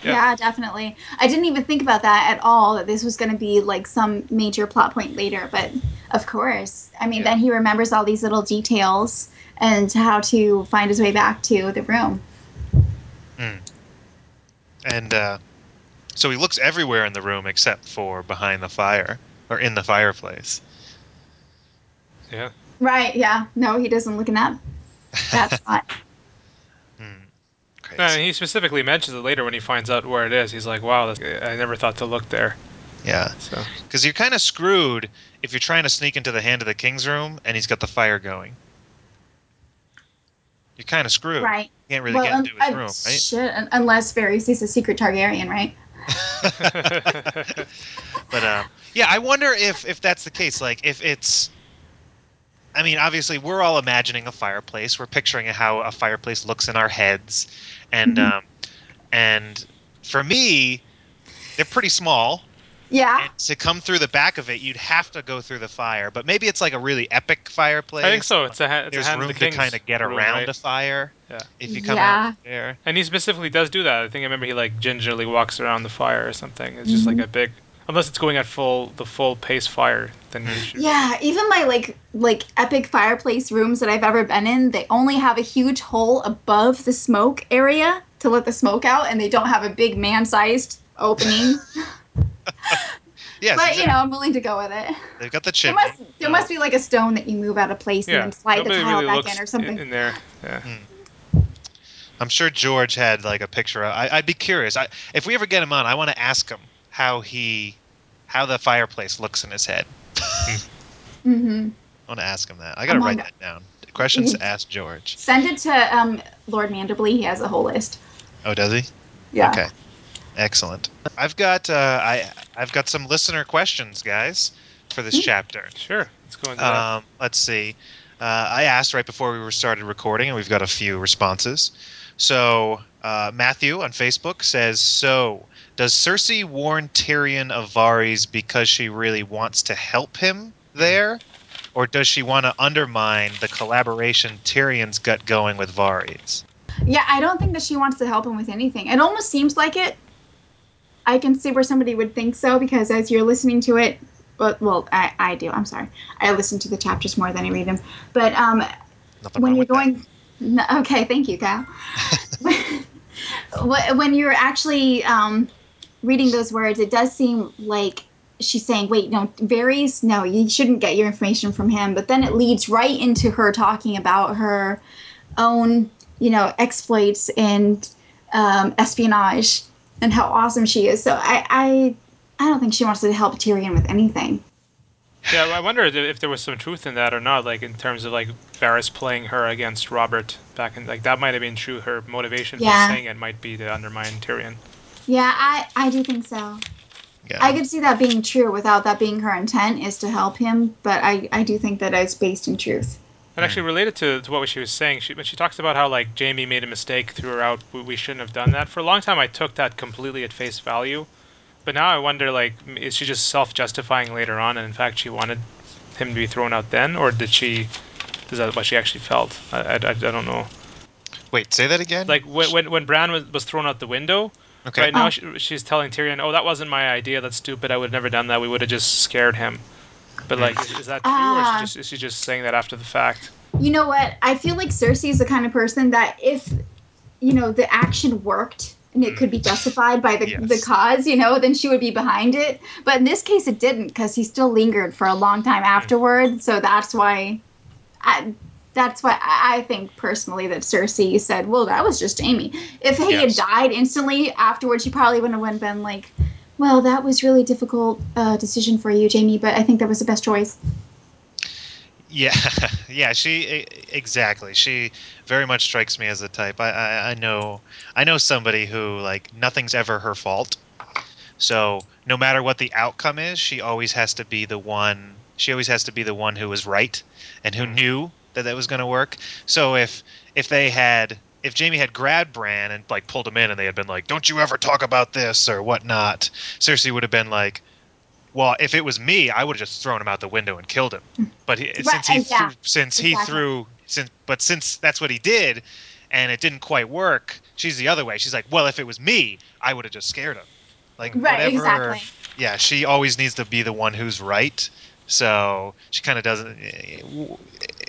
Yeah. Yeah. definitely. I didn't even think about that at all. That this was going to be like some major plot point later, but of course. I mean, Yeah. then he remembers all these little details and how to find his way back to the room. And uh, so he looks everywhere in the room except for behind the fire or in the fireplace. Yeah. Right? Yeah. No, he doesn't look in that that spot. Crazy. No, he specifically mentions it later when he finds out where it is. He's like, "Wow, that's, I never thought to look there." Yeah, So because you're kind of screwed if you're trying to sneak into the hand of the king's room and he's got the fire going. You're kind of screwed. Right. You can't really well, get um, into his room, right? Shit, unless Varys is a secret Targaryen, right? But um, yeah, I wonder if if that's the case. Like, if it's, I mean, obviously we're all imagining a fireplace. We're picturing how a fireplace looks in our heads, and Mhm. um, and for me, they're pretty small. Yeah. And to come through the back of it, you'd have to go through the fire. But maybe it's like a really epic fireplace. I think so. It's a ha- it's There's a hand room of the to kind of get room, around right? a fire. Yeah. If you come Yeah. out there. And he specifically does do that. I think I remember he like gingerly walks around the fire or something. It's just like Mhm. a big, unless it's going at full the full pace fire, then you should. Yeah, even my like like epic fireplace rooms that I've ever been in, they only have a huge hole above the smoke area to let the smoke out, and they don't have a big man-sized opening. Yes, but you know, I'm willing to go with it. they've got the There chimney. must there must be like a stone that you move out of place Yeah. and then slide the tile really back in or something. in there. Yeah. I'm sure George had like a picture. Of I, I'd be curious. I, if we ever get him on, I want to ask him how he, how the fireplace looks in his head. mm-hmm. I want to ask him that. I got to Among- write that down. Questions to ask George. Send it to um, Lord Mandibley. He has a whole list. Oh, does he? Yeah. Okay. Excellent. I've got uh, I I've got some listener questions, guys, for this Hmm. chapter. Sure. Let's go into. Um, let's see. Uh, I asked right before we were started recording, and we've got a few responses. So uh, Matthew on Facebook says, "So does Cersei warn Tyrion of Varys because she really wants to help him there, or does she want to undermine the collaboration Tyrion's got going with Varys?" Yeah, I don't think that she wants to help him with anything. It almost seems like it. I can see where somebody would think so because as you're listening to it, well, well I, I do. I'm sorry. I listen to the chapters more than I read them. But um, Nothing when you're going No, okay, thank you, Kyle. When- when you're actually um, reading those words, it does seem like she's saying, "Wait, no, Varys, no, you shouldn't get your information from him." But then it leads right into her talking about her own, you know, exploits and um, espionage and how awesome she is. So I, I, I don't think she wants to help Tyrion with anything. Yeah, I wonder if- if there was some truth in that or not. Like in terms of like Varys playing her against Robert back in like that might have been true. Her motivation Yeah. for saying it might be to undermine Tyrion. Yeah, I, I do think so. Yeah. I could see that being true without that being her intent is to help him, but I, I do think that it's based in truth. And actually, hmm. related to, to what she was saying, she, when she talks about how like Jaime made a mistake, threw her out, we, we shouldn't have done that. For a long time, I took that completely at face value, but now I wonder like, is she just self-justifying later on, and in fact she wanted him to be thrown out then, or did she? Is that what she actually felt? I, I, I, I don't know. Wait, say that again. Like when when, when Bran was, was thrown out the window, okay. right now Oh. she, she's telling Tyrion, "Oh, that wasn't my idea. That's stupid. I would have never done that. We would have just scared him." But like, is, is that true, or is Ah. she, just, is she just saying that after the fact? You know what? I feel like Cersei is the kind of person that if, you know, the action worked and it could be justified by the, Yes. the cause, you know, then she would be behind it. But in this case, it didn't because he still lingered for a long time afterward. So that's why, I, that's why I think personally that Cersei said, well, that was just Jaime. If he Yes. had died instantly afterwards, she probably wouldn't have been like, well, that was really difficult uh, decision for you, Jaime, but I think that was the best choice. Yeah, yeah. She exactly. She very much strikes me as the type. I, I I know I know somebody who like nothing's ever her fault. So no matter what the outcome is, she always has to be the one. She always has to be the one who was right and who knew that that was going to work. So if if they had if Jaime had grabbed Bran and like pulled him in and they had been like, "Don't you ever talk about this" or whatnot, Cersei would have been like, "Well, if it was me, I would have just thrown him out the window and killed him." Hmm. But he, since he yeah, threw, since he threw since but since that's what he did, and it didn't quite work, she's the other way. She's like, "Well, if it was me, I would have just scared him." Like Right, whatever. exactly. Yeah, she always needs to be the one who's right. So she kind of doesn't. Eh, eh,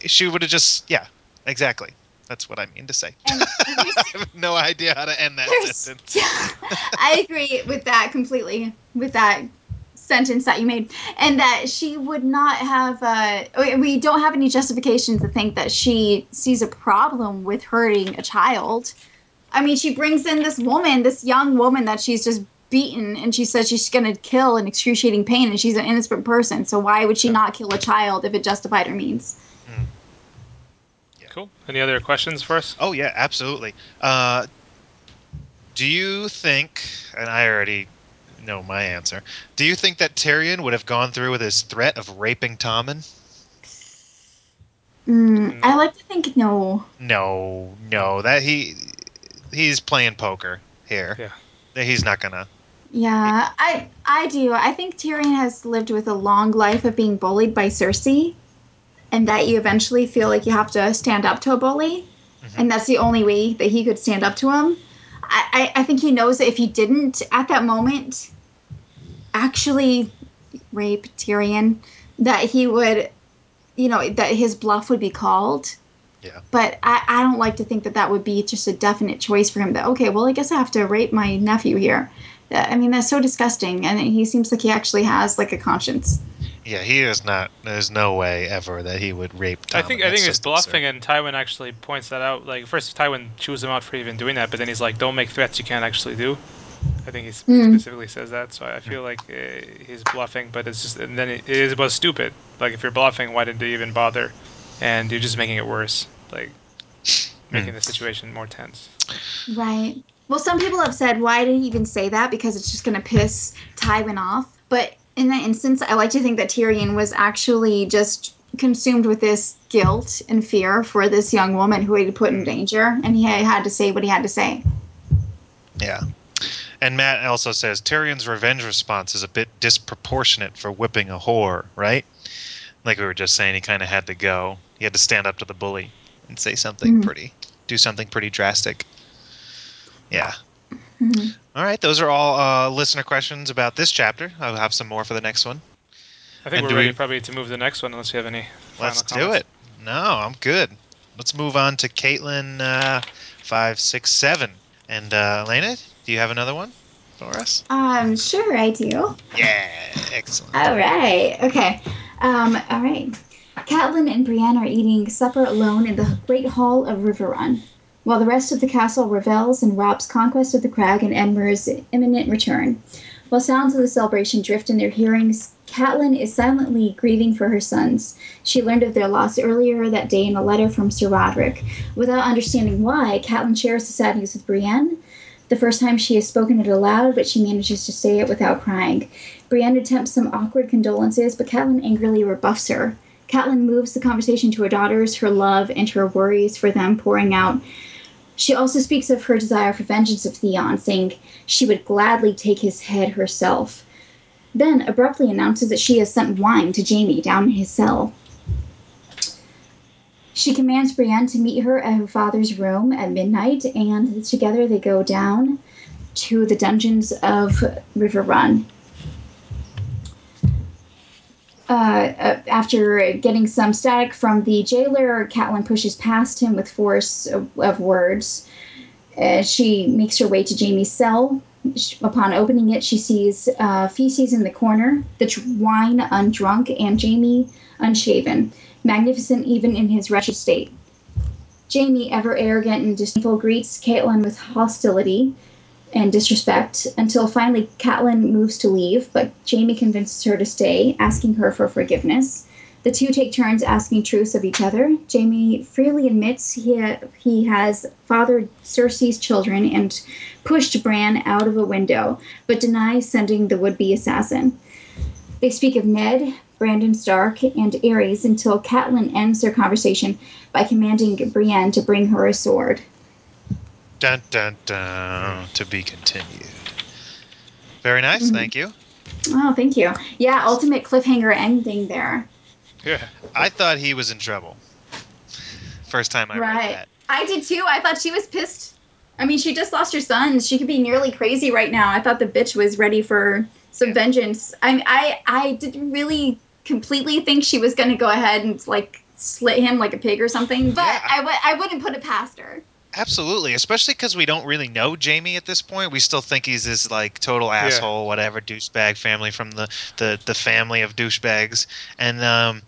she would have just yeah, exactly. That's what I mean to say. I have no idea how to end that sentence. I agree with that completely. With that sentence that you made, and that she would not have. Uh, we- don't have any justification to think that she sees a problem with hurting a child. I mean, she brings in this woman, this young woman that she's just beaten, and she says she's going to kill in excruciating pain, and she's an innocent person. So why would she Yeah. not kill a child if it justified her means? Cool. Any other questions for us? Oh yeah, absolutely. Uh, do you think? And I already know my answer. Do you think that Tyrion would have gone through with his threat of raping Tommen? Mm, I like to think no. No, no. That he he's playing poker here. Yeah. He's not gonna. Yeah, I I do. I think Tyrion has lived with a long life of being bullied by Cersei, and that you eventually feel like you have to stand up to a bully, Mhm. and that's the only way that he could stand up to him. I, I, I think he knows that if he didn't at that moment actually rape Tyrion, that he would, you know, that his bluff would be called. Yeah. But I, I don't like to think that that would be just a definite choice for him. That okay, well, I guess I have to rape my nephew here. Uh, I mean, that's so disgusting, and he seems like he actually has like a conscience. Yeah, he is not. There's no way ever that he would rape. Tommen. I think I think it's bluffing, absurd. and Tywin actually points that out. Like first, Tywin chews him out for even doing that, but then he's like, "Don't make threats you can't actually do." I think he Mm. specifically says that, so I feel like uh, he's bluffing, but it's just and then it, it was stupid. Like if you're bluffing, why did they even bother? And you're just making it worse, like making Hmm. the situation more tense. Right. Well, some people have said, why did he even say that? Because it's just going to piss Tywin off. But in that instance, I like to think that Tyrion was actually just consumed with this guilt and fear for this young woman who he had put in danger, and he had to say what he had to say. Yeah. And Matt also says Tyrion's revenge response is a bit disproportionate for whipping a whore, right? Like we were just saying, he kind of had to go. He had to stand up to the bully and say something Mhm. pretty, do something pretty drastic. Yeah. Mhm. All right, those are all uh, listener questions about this chapter. I'll have some more for the next one. I think And we're ready we- probably to move to the next one, unless you have any. Let's final do it. No, I'm good. let's move on to Catelyn uh, five six seven. And uh, Elena, do you have another one for us? Um, sure, I do. Yeah, excellent. All right. Okay. Um, all right. Catelyn and Brienne are eating supper alone in the great hall of Riverrun, while the rest of the castle revels in Robb's conquest of the crag and Edmure's imminent return. While sounds of the celebration drift in their hearings, Catelyn is silently grieving for her sons. She learned of their loss earlier that day in a letter from Sir Rodrik. Without understanding why, Catelyn shares the sad news with Brienne. The first time she has spoken it aloud, but she manages to say it without crying. Brienne attempts some awkward condolences, but Catelyn angrily rebuffs her. Catelyn moves the conversation to her daughters, her love, and her worries for them pouring out. She also speaks of her desire for vengeance of Theon, saying she would gladly take his head herself. Then abruptly announces that she has sent wine to Jaime down in his cell. She commands Brienne to meet her at her father's room at midnight, and together they go down to the dungeons of Riverrun. Uh, uh, after getting some static from the jailer, Catelyn pushes past him with force of, of words. Uh, she makes her way to Jaime's cell. Upon opening it, she sees uh, feces in the corner, the tr- wine undrunk, and Jaime unshaven, magnificent even in his wretched state. Jaime, ever arrogant and disdainful, greets Catelyn with hostility and disrespect until finally Catelyn moves to leave, but Jaime convinces her to stay, asking her for forgiveness. The two take turns asking truths of each other. Jaime freely admits he, ha- he has fathered Cersei's children and pushed Bran out of a window, but denies sending the would be assassin. They speak of Ned, Brandon Stark, and Aerys until Catelyn ends their conversation by commanding Brienne to bring her a sword. Dun dun dun. To be continued. Very nice. Mhm. Thank you. Oh, thank you. Yeah, ultimate cliffhanger ending there. Yeah. I thought he was in trouble. First time I read right. that. I did too. I thought she was pissed. I mean, she just lost her son. She could be nearly crazy right now. I thought the bitch was ready for some Yeah. vengeance. I I I didn't really completely think she was going to go ahead and like slit him like a pig or something, but Yeah, I- I w- I wouldn't put it past her. Absolutely, especially because we don't really know Jaime at this point. We still think he's this like total asshole, whatever douchebag family from the the the family of douchebags, and um,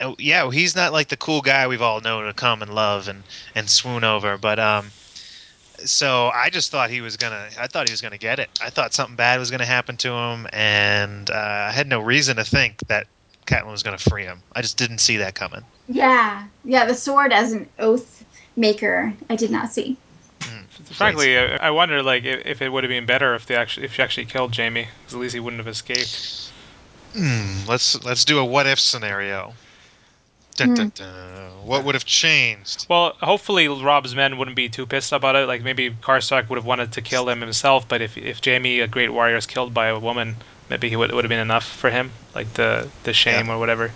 oh, yeah, he's not like the cool guy we've all known to come and love and and swoon over. But um, so I just thought he was gonna. I thought he was gonna get it. I thought something bad was gonna happen to him, and uh, I had no reason to think that Catelyn was gonna free him. I just didn't see that coming. Yeah. Yeah, the sword as an oath maker, I did not see. Frankly, I, I wonder like if, if it would have been better if they actually if she actually killed Jaime, 'cause at least he wouldn't have escaped. Hmm, let's let's do a what if scenario. Dun, dun, dun. What would have changed? Well, hopefully Robb's men wouldn't be too pissed about it. Like maybe Karstark would have wanted to kill him himself, but if if Jaime, a great warrior, is killed by a woman, maybe he would would have been enough for him, like the the shame Yeah. or whatever.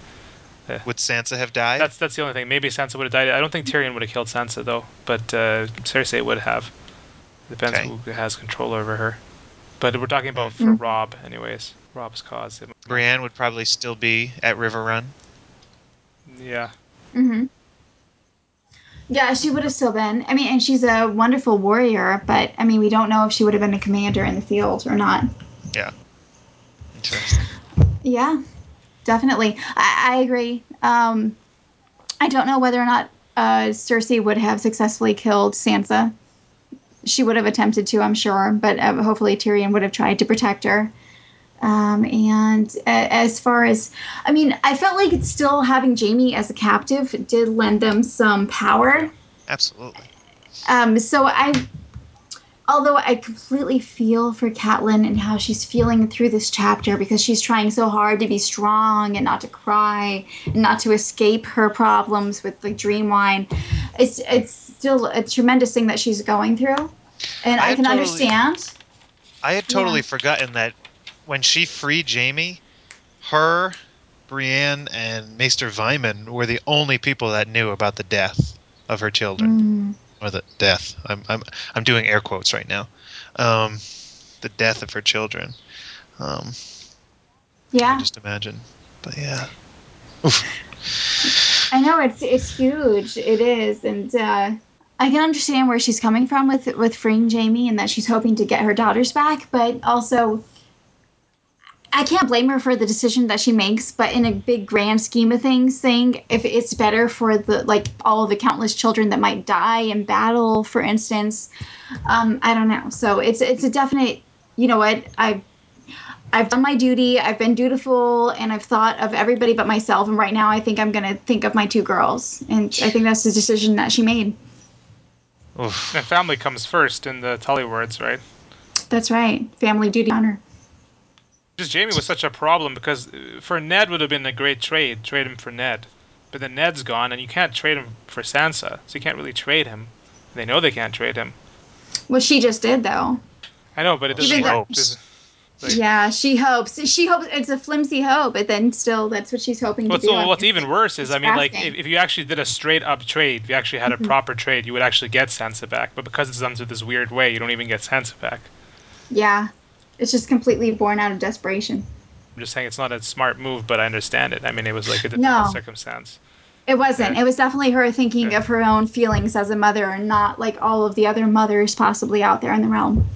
Would Sansa have died? That's that's the only thing. Maybe Sansa would have died. I don't think Tyrion would have killed Sansa though, but uh, Cersei would have. Depends Okay. who has control over her. But we're talking about for Mhm. Robb, anyways. Robb's cause. Brienne would probably still be at Riverrun. Yeah. Mm-hmm. Yeah, she would have still been. I mean, and she's a wonderful warrior, but I mean, we don't know if she would have been a commander in the field or not. Yeah. Interesting. Yeah, definitely. I, I agree. Um, I don't know whether or not uh, Cersei would have successfully killed Sansa. She would have attempted to, I'm sure, but uh, hopefully Tyrion would have tried to protect her. Um, and as far as, I mean, I felt like it's still having Jaime as a captive did lend them some power. Absolutely. Um, so I, although I completely feel for Catelyn and how she's feeling through this chapter because she's trying so hard to be strong and not to cry and not to escape her problems with the dream wine. It's it's still a tremendous thing that she's going through, and I I, can totally- understand. I had totally Yeah. forgotten that when she freed Jaime, her, Brienne, and Maester Vyman were the only people that knew about the death of her children. Mm, Or the death. I'm, I'm, I'm doing air quotes right now. Um, the death of her children. Um, yeah, just imagine. But yeah. Oof. I know it's it's huge. It is, and uh, I can understand where she's coming from with with freeing Jaime and that she's hoping to get her daughters back, but also. I can't blame her for the decision that she makes, but in a big grand scheme of things, saying if it's better for the like all of the countless children that might die in battle, for instance, um, I don't know. So it's it's a definite. You know what? I I've done my duty. I've been dutiful, and I've thought of everybody but myself. And right now, I think I'm gonna think of my two girls, and I think that's the decision that she made. Oof. And family comes first in the Tully words, right? That's right. Family duty honor. Just Jaime was such a problem because uh, for Ned would have been a great trade, trade him for Ned. But then Ned's gone, and you can't trade him for Sansa, so you can't really trade him. They know they can't trade him. Well, she just did though. I know, but it doesn't Even work. though- Does- Like- yeah, she hopes. She hopes it's a flimsy hope, but then still, that's what she's hoping What's, to do. what's even worse is, I mean, like, if, if you actually did a straight up trade, if you actually had a Mm-hmm. proper trade, you would actually get Sansa back. But because it's done through this weird way, you don't even get Sansa back. Yeah, it's just completely born out of desperation. I'm just saying it's not a smart move, but I understand it. I mean, it was like a difficult No. circumstance. It wasn't. Yeah. It was definitely her thinking Yeah. of her own feelings as a mother, and not like all of the other mothers possibly out there in the realm.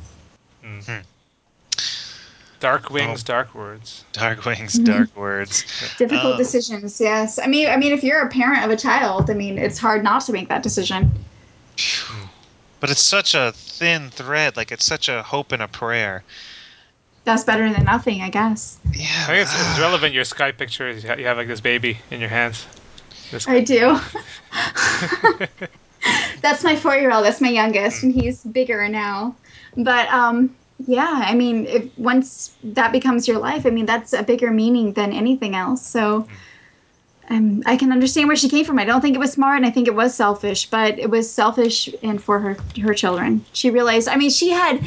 Dark wings, Oh. dark words. Dark wings, Mm-hmm. dark words. Difficult Um, decisions. Yes. I mean, I mean, if you're a parent of a child, I mean, it's hard not to make that decision. But it's such a thin thread. Like it's such a hope and a prayer. That's better than nothing, I guess. Yeah. I think it's, it's relevant. Your Sky picture is you you have like this baby in your hands. This I do. That's my four-year-old. That's my youngest, and he's bigger now. But um, yeah, I mean, if once that becomes your life, I mean, that's a bigger meaning than anything else. So. Um, I can understand where she came from. I don't think it was smart, and I think it was selfish, but it was selfish and for her her children. She realized. I mean, she had.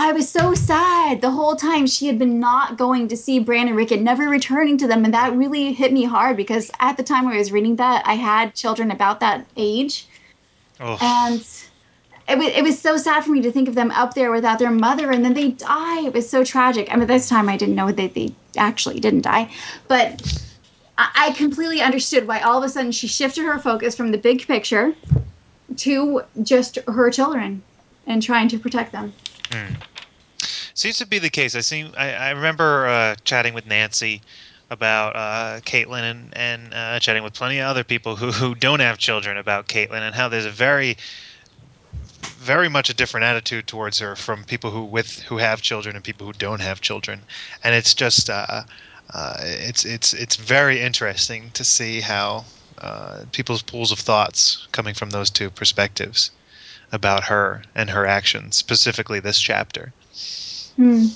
I was so sad the whole time she had been not going to see Bran and Rickon, never returning to them, and that really hit me hard because at the time I was reading that, I had children about that age, Oh, and it was, it was so sad for me to think of them up there without their mother and then they die. It was so tragic. I mean this time i didn't know that they actually didn't die. But I, I completely understood why all of a sudden she shifted her focus from the big picture to just her children and trying to protect them seems to be the case. I seem. I, I remember uh, chatting with Nancy about uh, Catelyn and and uh, chatting with plenty of other people who who don't have children about Catelyn and how there's a very very much a different attitude towards her from people who with who have children and people who don't have children, and it's just uh, uh, it's it's it's very interesting to see how uh, people's pools of thoughts coming from those two perspectives about her and her actions, specifically this chapter. Hmm.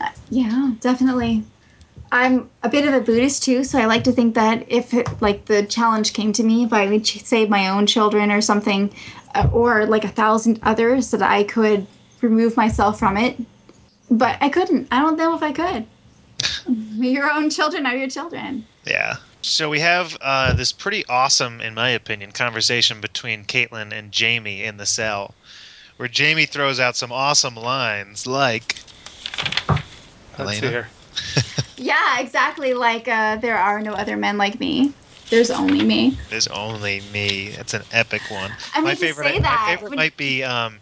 Uh, yeah, definitely. I'm a bit of a Buddhist too, so I like to think that if it, like the challenge came to me, if I would ch- save my own children or something, uh, or like a thousand others, that I could remove myself from it. But I couldn't. I don't know if I could. your own children are your children. Yeah. So we have uh, this pretty awesome, in my opinion, conversation between Catelyn and Jaime in the cell, where Jaime throws out some awesome lines like, Let's see Elena? here. Yeah, exactly. Like uh, there are no other men like me. There's only me. "There's only me." That's an epic one. I my mean, to favorite, say my favorite would- might be um,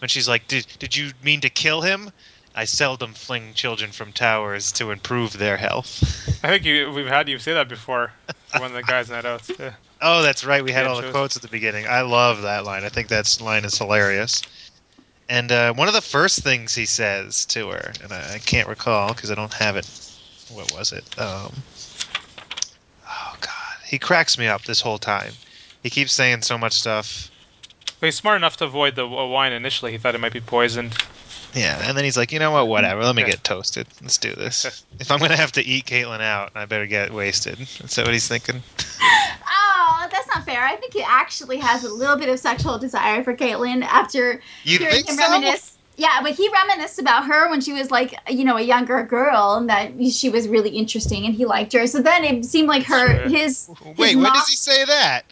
when she's like, "Did did you mean to kill him?" I seldom fling children from towers to improve their health. I think you we've had you say that before one of the guys night outs. Yeah. Oh, that's right. We had all the quotes at the beginning. I love that line. I think that line is hilarious. And uh, one of the first things he says to her, and I, I can't recall because I don't have it. What was it? Um, oh God, he cracks me up this whole time. He keeps saying so much stuff. But he's smart enough to avoid the wine initially. He thought it might be poisoned. Yeah, and then he's like, you know what? Whatever. Let me Yeah. get toasted. Let's do this. if I'm gonna have to eat Catelyn out, I better get wasted. Is that what he's thinking? Oh, that's not fair. I think he actually has a little bit of sexual desire for Catelyn after You hearing think him so? reminisce. Yeah, but he reminisced about her when she was like, you know, a younger girl, and that she was really interesting, and he liked her. So then it seemed like her, true, yeah. his. Wait, his when mom- does he say that?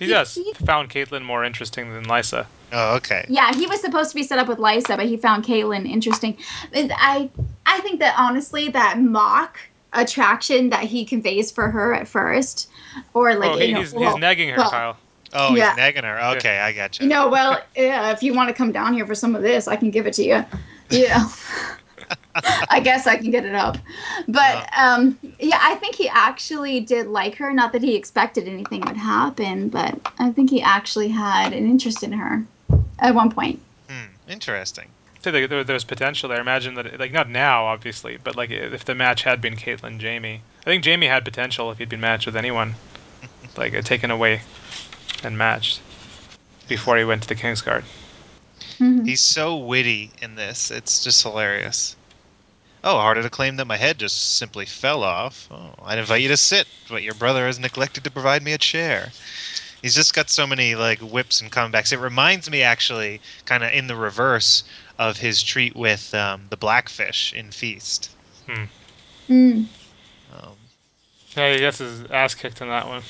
He He- does. he- Found Catelyn more interesting than Lysa. Oh, okay. Yeah, he was supposed to be set up with Lysa, but he found Catelyn interesting. And I, I think that honestly, that mock attraction that he conveys for her at first, or like oh, you he, know, he's, well, he's negging her, well, Kyle. Oh, Yeah. he's negging her. Okay, I got you. you know, well, yeah, if you want to come down here for some of this, I can give it to you. Yeah. I guess I can get it up. But um, yeah, I think he actually did like her. Not that he expected anything would happen, but I think he actually had an interest in her at one point. Hmm, interesting. So there, there, there's potential there. Imagine that, like not now, obviously, but like if the match had been Catelyn Jaime, I think Jaime had potential if he'd been matched with anyone, like uh, taken away and matched before he went to the Kingsguard. Mhm. He's so witty in this. It's just hilarious. Oh, harder to claim that my head just simply fell off. Oh, I'd invite you to sit, but your brother has neglected to provide me a chair. He's just got so many like whips and comebacks. It reminds me actually, kind of in the reverse of his treat with um, the blackfish in Feast. Mm. Um, Yeah, he gets his ass kicked in that one.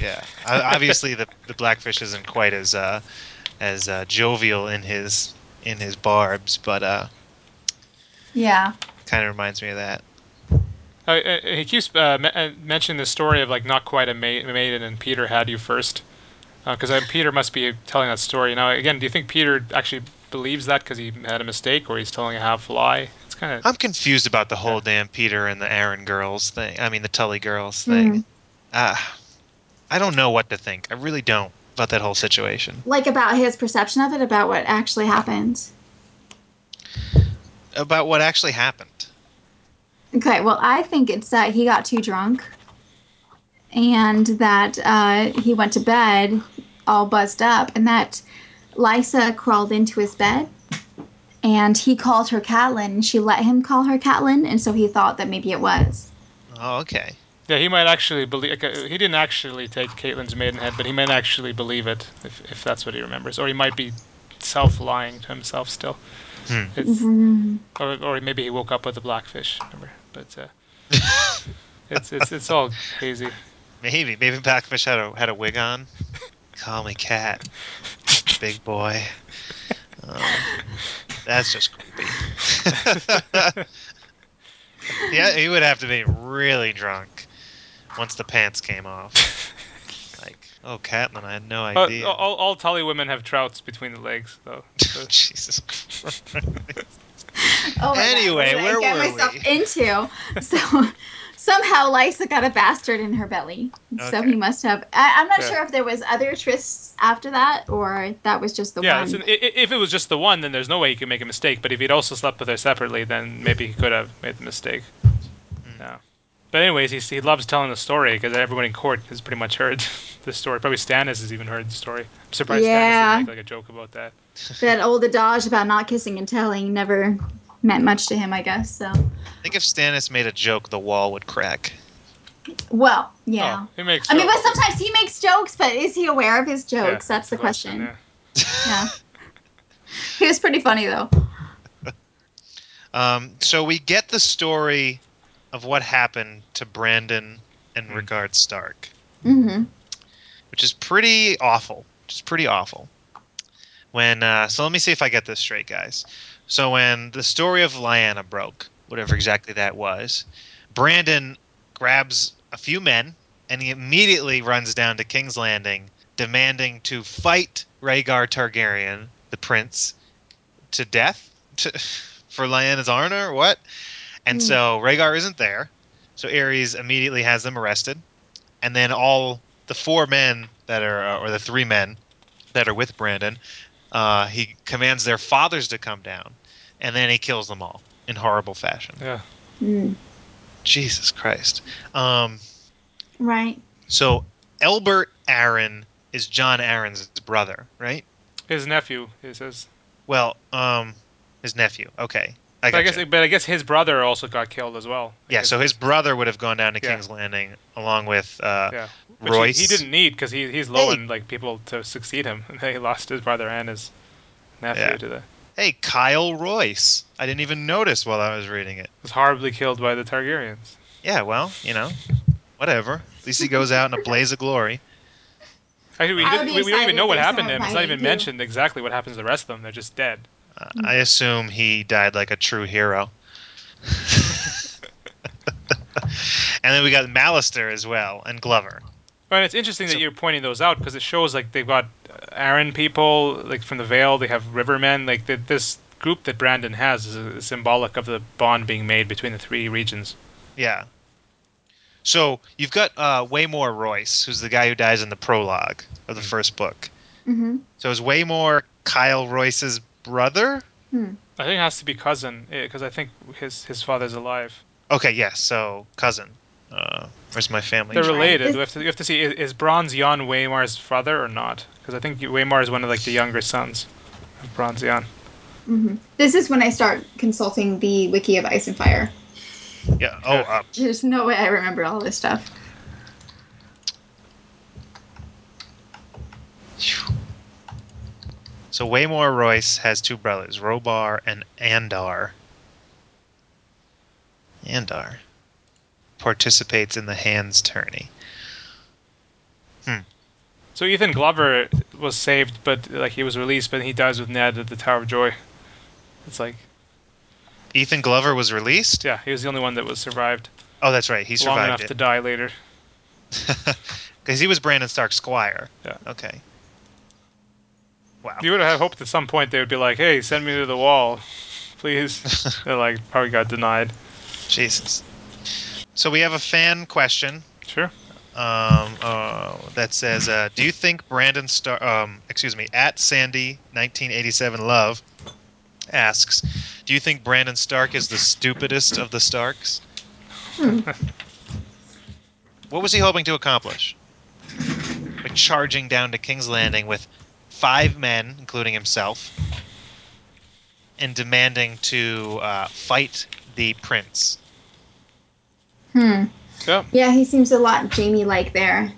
yeah, O- obviously the the blackfish isn't quite as uh, as uh, jovial in his in his barbs, but uh, Yeah. kind of reminds me of that. Uh, uh, he keeps uh, me- uh, mentioning the story of like not quite a ma- maiden and Petyr had you first, because uh, Petyr must be telling that story. Now, again, do you think Petyr actually believes that because he had a mistake, or he's telling a half lie? It's kind of I'm confused about the whole damn Petyr and the Arryn girls thing. I mean, the Tully girls thing. Mm. Ah, I don't know what to think. I really don't about that whole situation. Like about his perception of it, about what actually happened. About what actually happened. Okay, well, I think it's that he got too drunk and that uh, he went to bed all buzzed up, and that Lysa crawled into his bed and he called her Catelyn, and she let him call her Catelyn, and so he thought that maybe it was. Oh, okay. yeah. He might actually believe. Like, uh, he didn't actually take Catelyn's maidenhead, but he might actually believe it if, if that's what he remembers, or he might be self-lying to himself still. Hmm. It's, Mm. or, or maybe he woke up with a blackfish. Remember, but uh, it's it's it's all hazy. Maybe. Maybe Blackfish had a had a wig on. Call me cat, big boy. Um, that's just creepy. yeah, he would have to be really drunk once the pants came off. Like, oh, Catelyn, I had no Uh, idea. all, all Tully women have trouts between the legs, though. So- Jesus Christ. Oh my Anyway, God, what did where I get were myself we? into? So somehow Lysa got a bastard in her belly. So he must have. I, I'm not Yeah. sure if there was other trysts after that or that was just the yeah, one. it's an, i- i- if it was just the one, then there's no way he could make a mistake. But if he'd also slept with her separately, then maybe he could have made the mistake. Hmm. Yeah. But anyways, he, he loves telling the story because everyone in court has pretty much heard the story. Probably Stannis has even heard the story. I'm surprised Yeah. Stannis didn't make like a joke about that. that old adage about not kissing and telling never meant much to him, I guess. So, I think if Stannis made a joke, the wall would crack. well, yeah. Oh, he makes. I mean, but sometimes he makes jokes, but is he aware of his Yeah, jokes? That's the question. yeah. Yeah. he was pretty funny though. Um, so we get the story of what happened to Brandon and Hmm. Rickard Stark, Mm-hmm. which is pretty awful. Which is pretty awful. When uh, so, let me see if I get this straight, guys. So when the story of Lyanna broke, whatever exactly that was, Brandon grabs a few men and he immediately runs down to King's Landing, demanding to fight Rhaegar Targaryen, the prince, to death to, for Lyanna's honor. or What? And Hmm. so Rhaegar isn't there, so Aerys immediately has them arrested, and then all the four men that are, or the three men that are with Brandon, uh, he commands their fathers to come down, and then he kills them all in horrible fashion. Yeah. Mm. Jesus Christ. Um, Right. so Elbert Arryn is Jon Arryn's brother, right? His nephew is his. Well, um, his nephew. Okay, I But I got guess, but I guess his brother also got killed as well. I Yeah, guess- so his brother would have gone down to Yeah. King's Landing along with uh, yeah, Which he- Royce. He, didn't need because he, he's low Hey. in like people to succeed him. he lost his brother and his nephew Yeah. to the. Hey, Kyle Royce. I didn't even notice while I was reading it. Was horribly killed by the Targaryens. Yeah, well, you know, whatever. At least he goes out in a blaze of glory. Actually, we, didn't, we, we don't even know what happened to him. It's not even too. mentioned exactly what happens to the rest of them. They're just dead. Uh, I assume he died like a true hero. and then we got Mallister as well, and Glover. Right, it's interesting So- that you're pointing those out because it shows like they've got Arryn people like from the Vale. They have Rivermen. Like the, this group that Brandon has is symbolic of the bond being made between the three regions. Yeah. So you've got uh, Waymar Royce, who's the guy who dies in the prologue of the first book. Mm-hmm. So is Waymar Kyle Royce's brother? I think it has to be cousin because I think his his father's alive. Okay, yes. so cousin. Uh, where's my family? They're related. We have to we have to see is, is Bronze Yohn Waymar's father or not? Because I think Waymar is one of like the younger sons of Bronze Yohn. Mm-hmm. This is when I start consulting the wiki of Ice and Fire. Yeah. Oh, uh, There's no way I remember all this stuff. so Waymar Royce has two brothers, Robar and Andar. Andar participates in the hands tourney. Hmm. So Ethan Glover was saved, but like he was released, but he dies with Ned at the Tower of Joy. It's like Ethan Glover was released. yeah, he was the only one that was survived Oh, that's right. He survived long enough survived to die later. because he was Brandon Stark's squire. Yeah. Okay. Wow. You would have hoped at some point they would be like, "Hey, send me to the wall, please." They're like probably got denied. Jesus. So we have a fan question Sure. um, uh, that says, uh, "Do you think Brandon Star? Um, excuse me, at Sandy 1987 Love asks, do you think Brandon Stark is the stupidest of the Starks? what was he hoping to accomplish? By charging down to King's Landing with five men, including himself, and demanding to uh, fight the prince. Hmm. Yeah. Yeah, he seems a lot Jaime like there.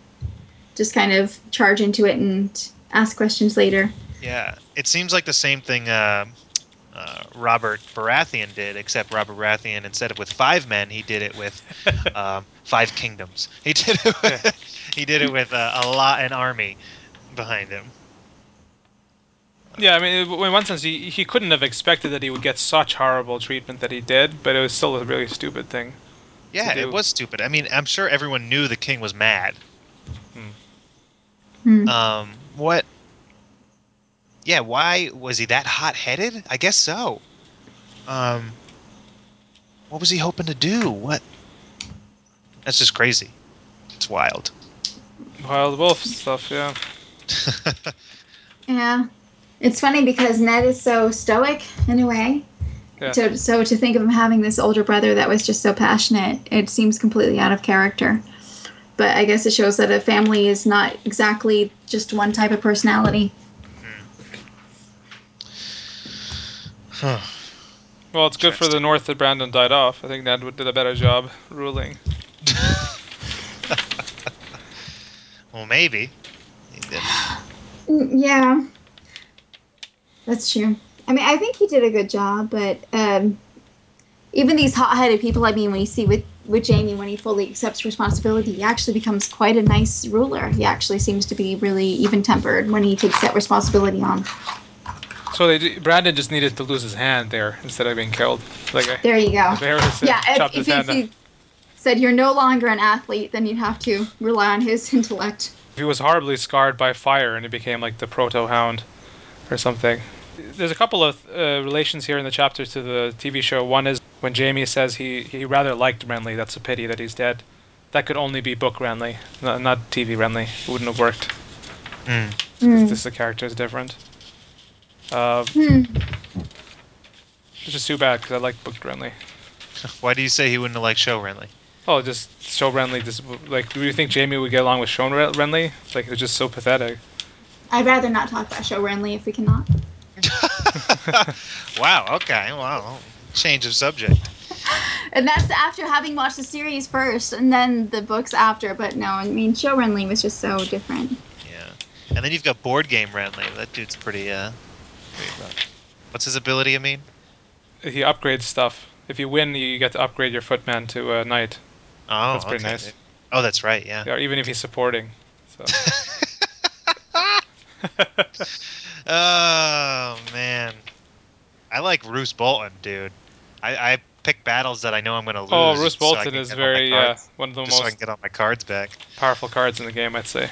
Just kind of charge into it and ask questions later. Yeah, it seems like the same thing uh, uh, Robert Baratheon did, except Robert Baratheon, instead of with five men, he did it with um, five kingdoms. He did it. With, he did it with uh, a lot, an army behind him. Yeah, I mean, in one sense, he, he couldn't have expected that he would get such horrible treatment that he did, but it was still a really stupid thing. Yeah, it was stupid. I mean, I'm sure everyone knew the king was mad. Hmm. Um, what? Yeah, why was he that hot-headed? I guess so. Um, what was he hoping to do? What? That's just crazy. It's wild. Wild Wolf stuff, yeah. Yeah. It's funny because Ned is so stoic in a way. Yeah. So, so to think of him having this older brother that was just so passionate, it seems completely out of character. But I guess it shows that a family is not exactly just one type of personality. Well, it's good for the North that Brandon died off. I think Ned would- did a better job ruling. well, maybe. He did. Mm, Yeah. That's true. I mean, I think he did a good job, but um, even these hot-headed people, I mean, when you see with, with Jaime, when he fully accepts responsibility, he actually becomes quite a nice ruler. He actually seems to be really even-tempered when he takes that responsibility on. So they, Brandon just needed to lose his hand there instead of being killed. Like I, There you go. if Varys had Yeah, if, if, if he said you're no longer an athlete, then you'd have to rely on his intellect. He was horribly scarred by fire and he became like the proto hound or something. There's a couple of uh, relations here in the chapter to the TV show. One is when Jaime says he, he rather liked Renly. That's a pity that he's dead. That could only be book Renly, not, not TV Renly. It wouldn't have worked. Mm. Hmm. This the character is different. Uh, Hmm. it's just too bad because I like book Renly. Why do you say he wouldn't have liked show Renly? Oh, just show Renly. Just like, do you think Jaime would get along with Sean Ren- Renly? Like, it was just so pathetic. I'd rather not talk about show Renly if we cannot. Wow. Okay. Wow. Change of subject. And that's after having watched the series first and then the books after. But no, I mean, show Renly was just so different. Yeah. And then you've got board game Renly. That dude's pretty. Uh, pretty rough. What's his ability? I mean. He upgrades stuff. If you win, you get to upgrade your footman to a knight. Oh, That's pretty okay. nice. Oh, that's right. Yeah. Yeah, even if he's supporting. So Oh man, I like Roose Bolton, dude. I, I pick battles that I know I'm going to lose. Oh, Roose Bolton can is get all my very uh, one of the just so I most can get all my cards back. powerful cards in the game, I'd say.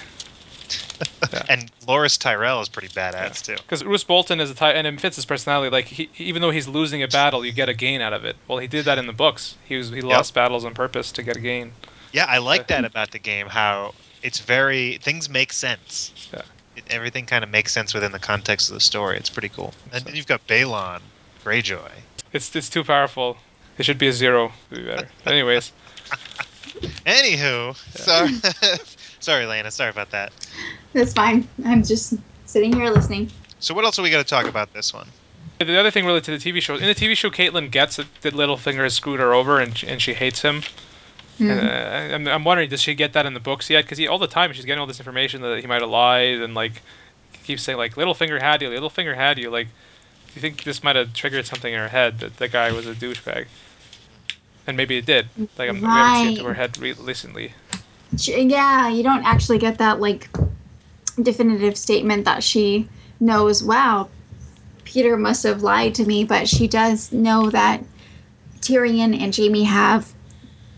Yeah. And Loras Tyrell is pretty badass too. Because Roose Bolton is a type, and it fits his personality. Like he, even though he's losing a battle, you get a gain out of it. Well, he did that in the books. He was he lost battles on purpose to get a gain. Yeah, I like that about the game. How it's very things make sense. Yeah. It, everything kind of makes sense within the context of the story. It's pretty cool. And then you've got Balon Greyjoy. It's it's too powerful. It should be a zero. Would be better. Anyways, Anywho, sorry, sorry, Lana. Sorry about that. That's fine. I'm just sitting here listening. So what else are we going to talk about this one? the other thing related to the TV show. In the TV show, Catelyn gets it, that Littlefinger has screwed her over, and she, and she hates him. And, uh, I'm, I'm wondering, does she get that in the books yet? Because all the time she's getting all this information that he might have lied, and like keeps saying like Littlefinger had you, Littlefinger had you. Like, do you think this might have triggered something in her head that the guy was a douchebag? And maybe it did. Like I'm, we haven't seen it to her head re- recently. Sh- Yeah, you don't actually get that like definitive statement that she knows. Wow, Petyr must have lied to me, but she does know that Tyrion and Jaime have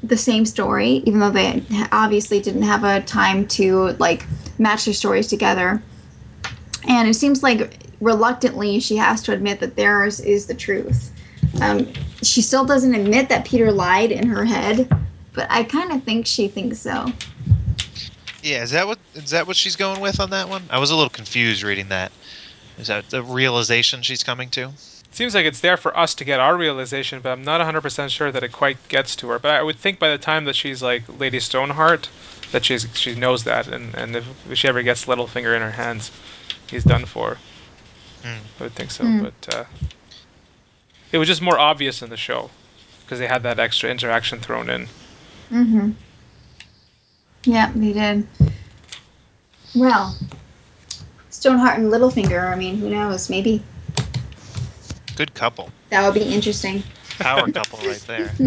the same story, even though they obviously didn't have a time to like match their stories together. And it seems like reluctantly she has to admit that theirs is the truth. Um, she still doesn't admit that Petyr lied in her head, but I kind of think she thinks so. Yeah, is that what is that what she's going with on that one? I was a little confused reading that. Is that the realization she's coming to? Seems like it's there for us to get our realization, but I'm not 100% sure that it quite gets to her. But I would think by the time that she's like Lady Stoneheart, that she's she knows that, and, and if, if she ever gets Littlefinger in her hands, he's done for. Hmm. I would think so, Hmm. but uh, it was just more obvious in the show because they had that extra interaction thrown in. Mm-hmm. Yeah, they did. Well, Stoneheart and Littlefinger. I mean, who knows? Maybe Good couple, that would be interesting. power couple right there.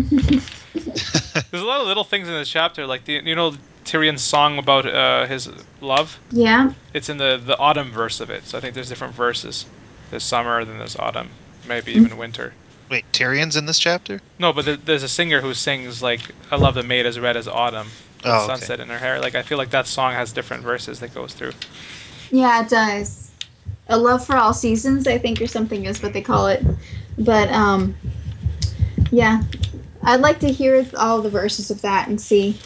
There's a lot of little things in this chapter, like the you know Tyrion's song about uh, his love. Yeah. It's in the the autumn verse of it, so I think there's different verses. There's summer, then there's autumn, maybe even winter. Wait, Tyrion's in this chapter? No, but there, there's a singer who sings like "I love the maid as red as autumn, with Oh, okay. sunset in her hair." Like I feel like that song has different verses that goes through. Yeah, it does. A love for all seasons, I think, or something is what they call it. But um, yeah, I'd like to hear all the verses of that and see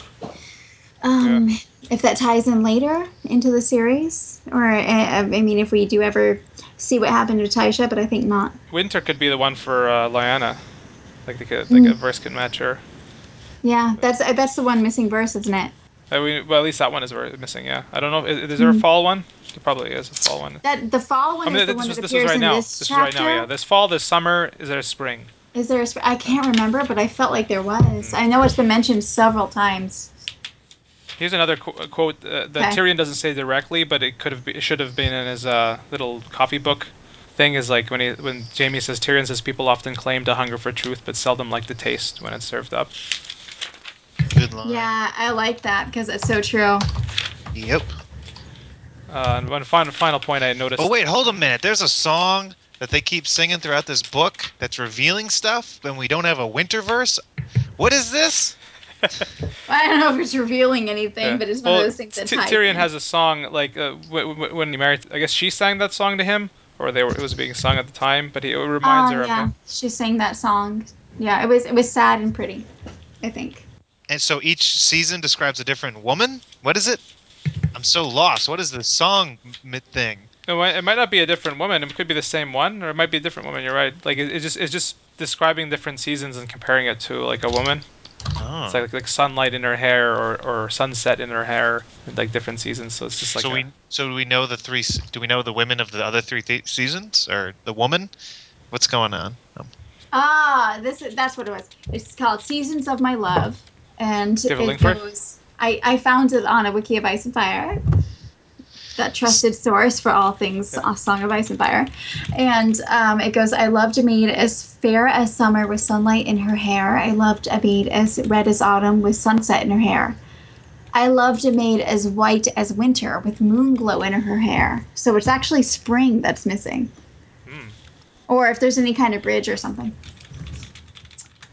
um, if that ties in later into the series, or uh, I mean, if we do ever see what happened to Tysha, but I think not. Winter could be the one for uh, Lyanna. Like they could, like a Mm. verse could match her. Yeah, that's that's the one missing verse, isn't it? Uh, we, well, at least that one is missing. Yeah, I don't know. Is, is there Hmm. a fall one? There probably is a fall one. That the fall one I mean, is the one was, that appears was right in now. this This is right now. Yeah, this fall, this summer. Is there a spring? Is there? A spring? I can't remember, but I felt like there was. Hmm. I know it's been mentioned several times. Here's another qu- quote uh, that Okay. Tyrion doesn't say directly, but it could have, be, it should have been in his uh, little book. thing. Is like when he, when Jaime says Tyrion says people often claim to hunger for truth, but seldom like the taste when it's served up. Good line. Yeah, I like that because it's so true. Yep. Uh, and one final final point I noticed. Oh wait, hold a minute. There's a song that they keep singing throughout this book that's revealing stuff, and we don't have a winter verse. What is this? I don't know if it's revealing anything, Yeah. but it's one Well, of those things that T- Tyrion in. has a song like uh, w- w- when he married. I guess she sang that song to him, or they were, it was being sung at the time. But he, it reminds Oh, her yeah, of him. Yeah, she sang that song. Yeah, it was it was sad and pretty. I think. And so each season describes a different woman. What is it? I'm so lost. What is the song thing? It might, it might not be a different woman. It could be the same one, or it might be a different woman. You're right. Like it, it's just it's just describing different seasons and comparing it to like a woman. Oh. It's like like sunlight in her hair or, or sunset in her hair, like different seasons. So it's just like so a- we so do we know the three? Do we know the women of the other three th- seasons or the woman? What's going on? Um, Ah, this is, that's what it was. It's called Seasons of My Love, and Do you have a it link it? goes. I I found it on a wiki of Ice and Fire. That trusted source for all things Yeah. Song of Ice and Fire, and um, it goes. I loved a maid as fair as summer with sunlight in her hair. I loved a maid as red as autumn with sunset in her hair. I loved a maid as white as winter with moon glow in her hair. So it's actually spring that's missing Hmm. or if there's any kind of bridge or something.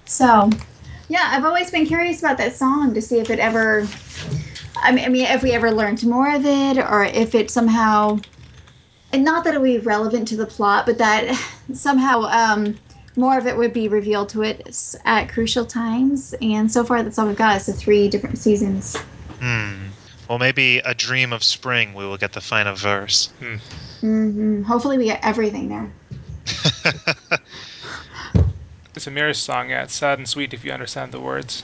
So, yeah, I've always been curious about that song to see if it ever. I mean, I mean, if we ever learned more of it, or if it somehow, and not that it would be relevant to the plot, but that somehow um, more of it would be revealed to it at crucial times. And so far, that's all we've got is the three different seasons. Hmm. Well, maybe a dream of spring. We will get the final verse. hmm Hopefully, we get everything there. It's a Mirror song, yeah. It's sad and sweet if you understand the words.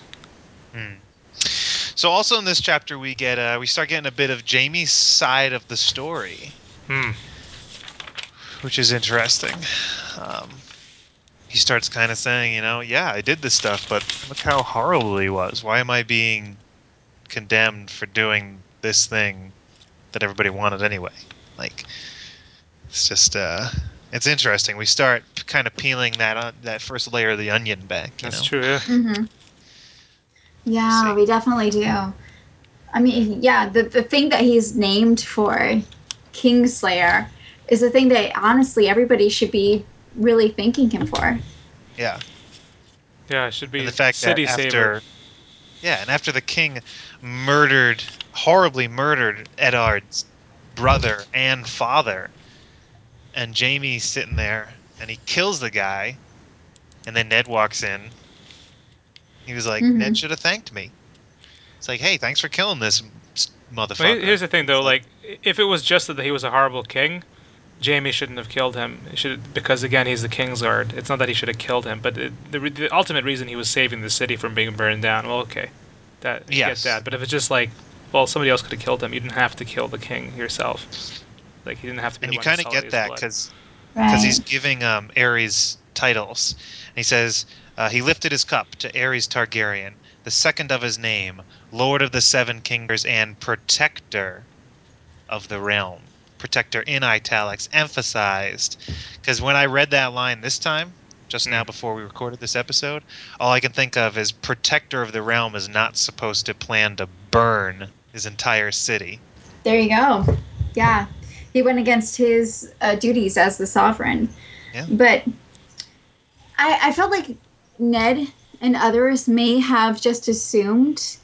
So also in this chapter we get uh, we start getting a bit of Jaime's side of the story, Hmm. which is interesting. Um, he starts kind of saying, you know, yeah, I did this stuff, but look how horrible he was. Why am I being condemned for doing this thing that everybody wanted anyway? Like, it's just uh, it's interesting. We start kind of peeling that on, that first layer of the onion back. You That's know? true, yeah. Mm-hmm. Yeah, See. we definitely do. I mean, yeah, the, the thing that he's named for, Kingslayer, is the thing that honestly everybody should be really thanking him for. Yeah. Yeah, it should be and the fact City that after Saver. yeah and after the king murdered horribly murdered eddard's brother and father and jaime's sitting there and he kills the guy and then ned walks in he was like Mhm. ned should have thanked me it's like hey thanks for killing this motherfucker Well, here's the thing, though. Like, if it was just that he was a horrible king, Jaime shouldn't have killed him. He should because again, he's the king's Kingsguard. It's not that he should have killed him, but it, the, the ultimate reason he was saving the city from being burned down. Well, okay, that I Yes. get that. But if it's just like, well, somebody else could have killed him. You didn't have to kill the king yourself. Like he didn't have to be and the you kind of get that blood. because Right. because he's giving um, Aerys titles. And he says uh, he lifted his cup to Aerys Targaryen, the second of his name, Lord of the Seven Kingdoms and Protector of the Realm. Protector in italics, emphasized. Because when I read that line this time, just now Hmm. before we recorded this episode, all I can think of is Protector of the Realm is not supposed to plan to burn his entire city. There you go. Yeah, he went against his uh, duties as the sovereign. Yeah. But I, I felt like Ned and others may have just assumed,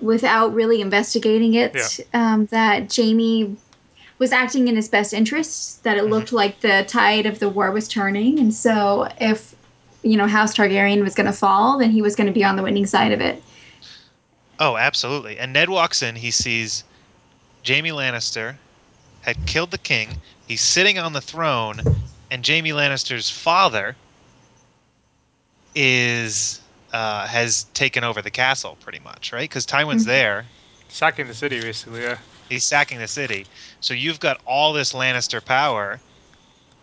without really investigating it, um, that Jaime was acting in his best interests. That it looked like the tide of the war was turning, and so if you know House Targaryen was going to fall, then he was going to be on the winning side of it. Oh, absolutely. And Ned walks in. He sees Jaime Lannister had killed the king. He's sitting on the throne, and Jaime Lannister's father is uh, has taken over the castle, pretty much, right? Because Tywin's Mhm. there. sacking the city, basically. Yeah. He's sacking the city. So you've got all this Lannister power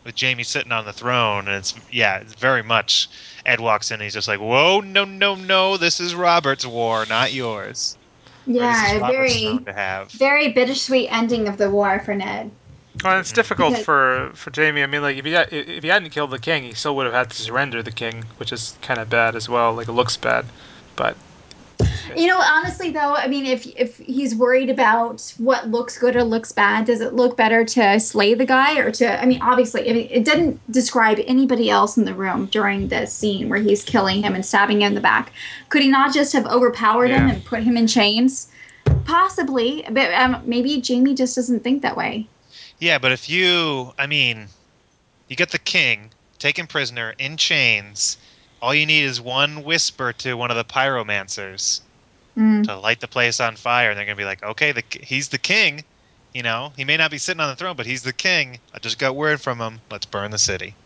with Jaime sitting on the throne, and it's yeah, it's very much. Ed walks in. And he's just like, "Whoa, no, no, no! This is Robert's war, not yours. Yeah, a very to have." very bittersweet ending of the war for Ned. Well, it's difficult Because- for for Jaime. I mean, like if he had, if he hadn't killed the king, he still would have had to surrender the king, which is kind of bad as well. Like it looks bad, but You know, honestly though, I mean, if if he's worried about what looks good or looks bad, does it look better to slay the guy or to? I mean, obviously, I mean, it didn't describe anybody else in the room during the scene where he's killing him and stabbing him in the back. Could he not just have overpowered him and put him in chains? Possibly, but um, maybe Jaime just doesn't think that way. Yeah, but if you, I mean, you get the king taken prisoner in chains. All you need is one whisper to one of the pyromancers Mm. to light the place on fire, and they're gonna be like, "Okay, the he's the king." You know, he may not be sitting on the throne, but he's the king. I just got word from him. Let's burn the city.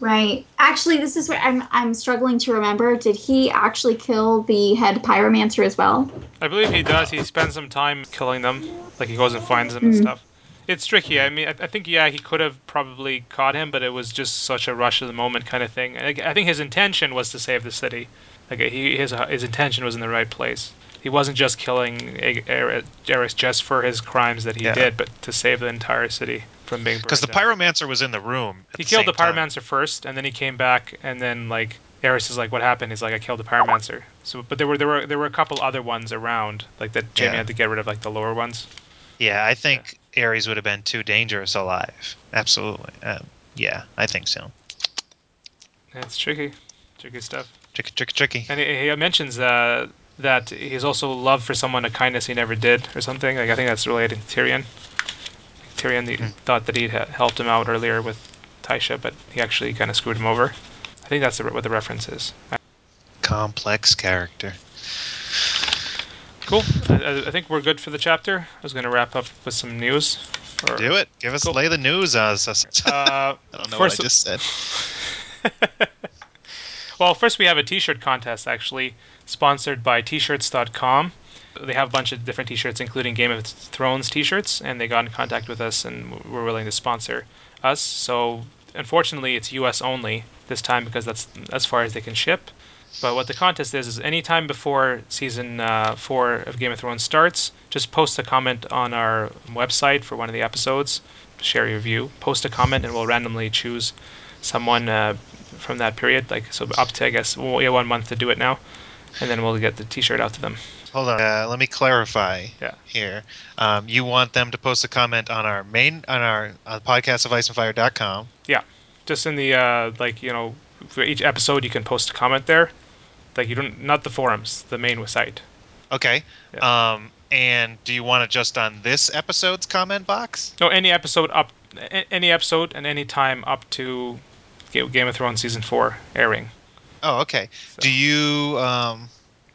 Right. Actually, this is where I'm I'm struggling to remember. Did he actually kill the head pyromancer as well? I believe he does. He spends some time killing them, like he goes and finds them and Mm. stuff. It's tricky. I mean, I, I think yeah, he could have probably caught him, but it was just such a rush of the moment kind of thing. I, I think his intention was to save the city. Like he his his intention was in the right place. He wasn't just killing Aerys just for his crimes that he Yeah. did, but to save the entire city from being Because the pyromancer was in the room. He the killed the same time. pyromancer first, and then he came back, and then like Aerys is like, "What happened?" He's like, "I killed the pyromancer." So, but there were there were there were a couple other ones around, like that Jaime Yeah. had to get rid of, like the lower ones. Yeah, I think Aerys would have been too dangerous alive. Absolutely. Um, yeah, I think so. That's tricky, tricky stuff. Tricky, tricky, tricky. And he, he mentions uh, that he's also love for someone a kindness he never did, or something. Like I think that's related to Tyrion. Tyrion the, thought that he'd ha- helped him out earlier with Tysha, but he actually kind of screwed him over. I think that's the, what the reference is. Complex character. Cool. I- I, I think we're good for the chapter. I was going to wrap up with some news. Or, Do it. Give us Cool. lay the news on us. Uh, I don't know first- what I just said. Well, first we have a T-shirt contest actually, sponsored by T-shirts.com. They have a bunch of different T-shirts, including Game of Thrones T-shirts, and they got in contact with us and were willing to sponsor us. So, unfortunately, it's U.S. only this time because that's as far as they can ship. But what the contest is is anytime before season uh, four of Game of Thrones starts, just post a comment on our website for one of the episodes, share your view, post a comment, and we'll randomly choose someone uh, from that period, like so up to I guess well, have one month to do it now, and then we'll get the T-shirt out to them. Hold on. Uh, let me clarify Yeah. here. Um, you want them to post a comment on our main on our on podcast of iceandfire.com. Yeah, just in the uh, like you know for each episode you can post a comment there, like you don't not the forums, the main site. Okay. Um, and do you want it just on this episode's comment box? No, any episode up, any episode and any time up to Game of Thrones season four airing. Oh, okay. So- Do you um,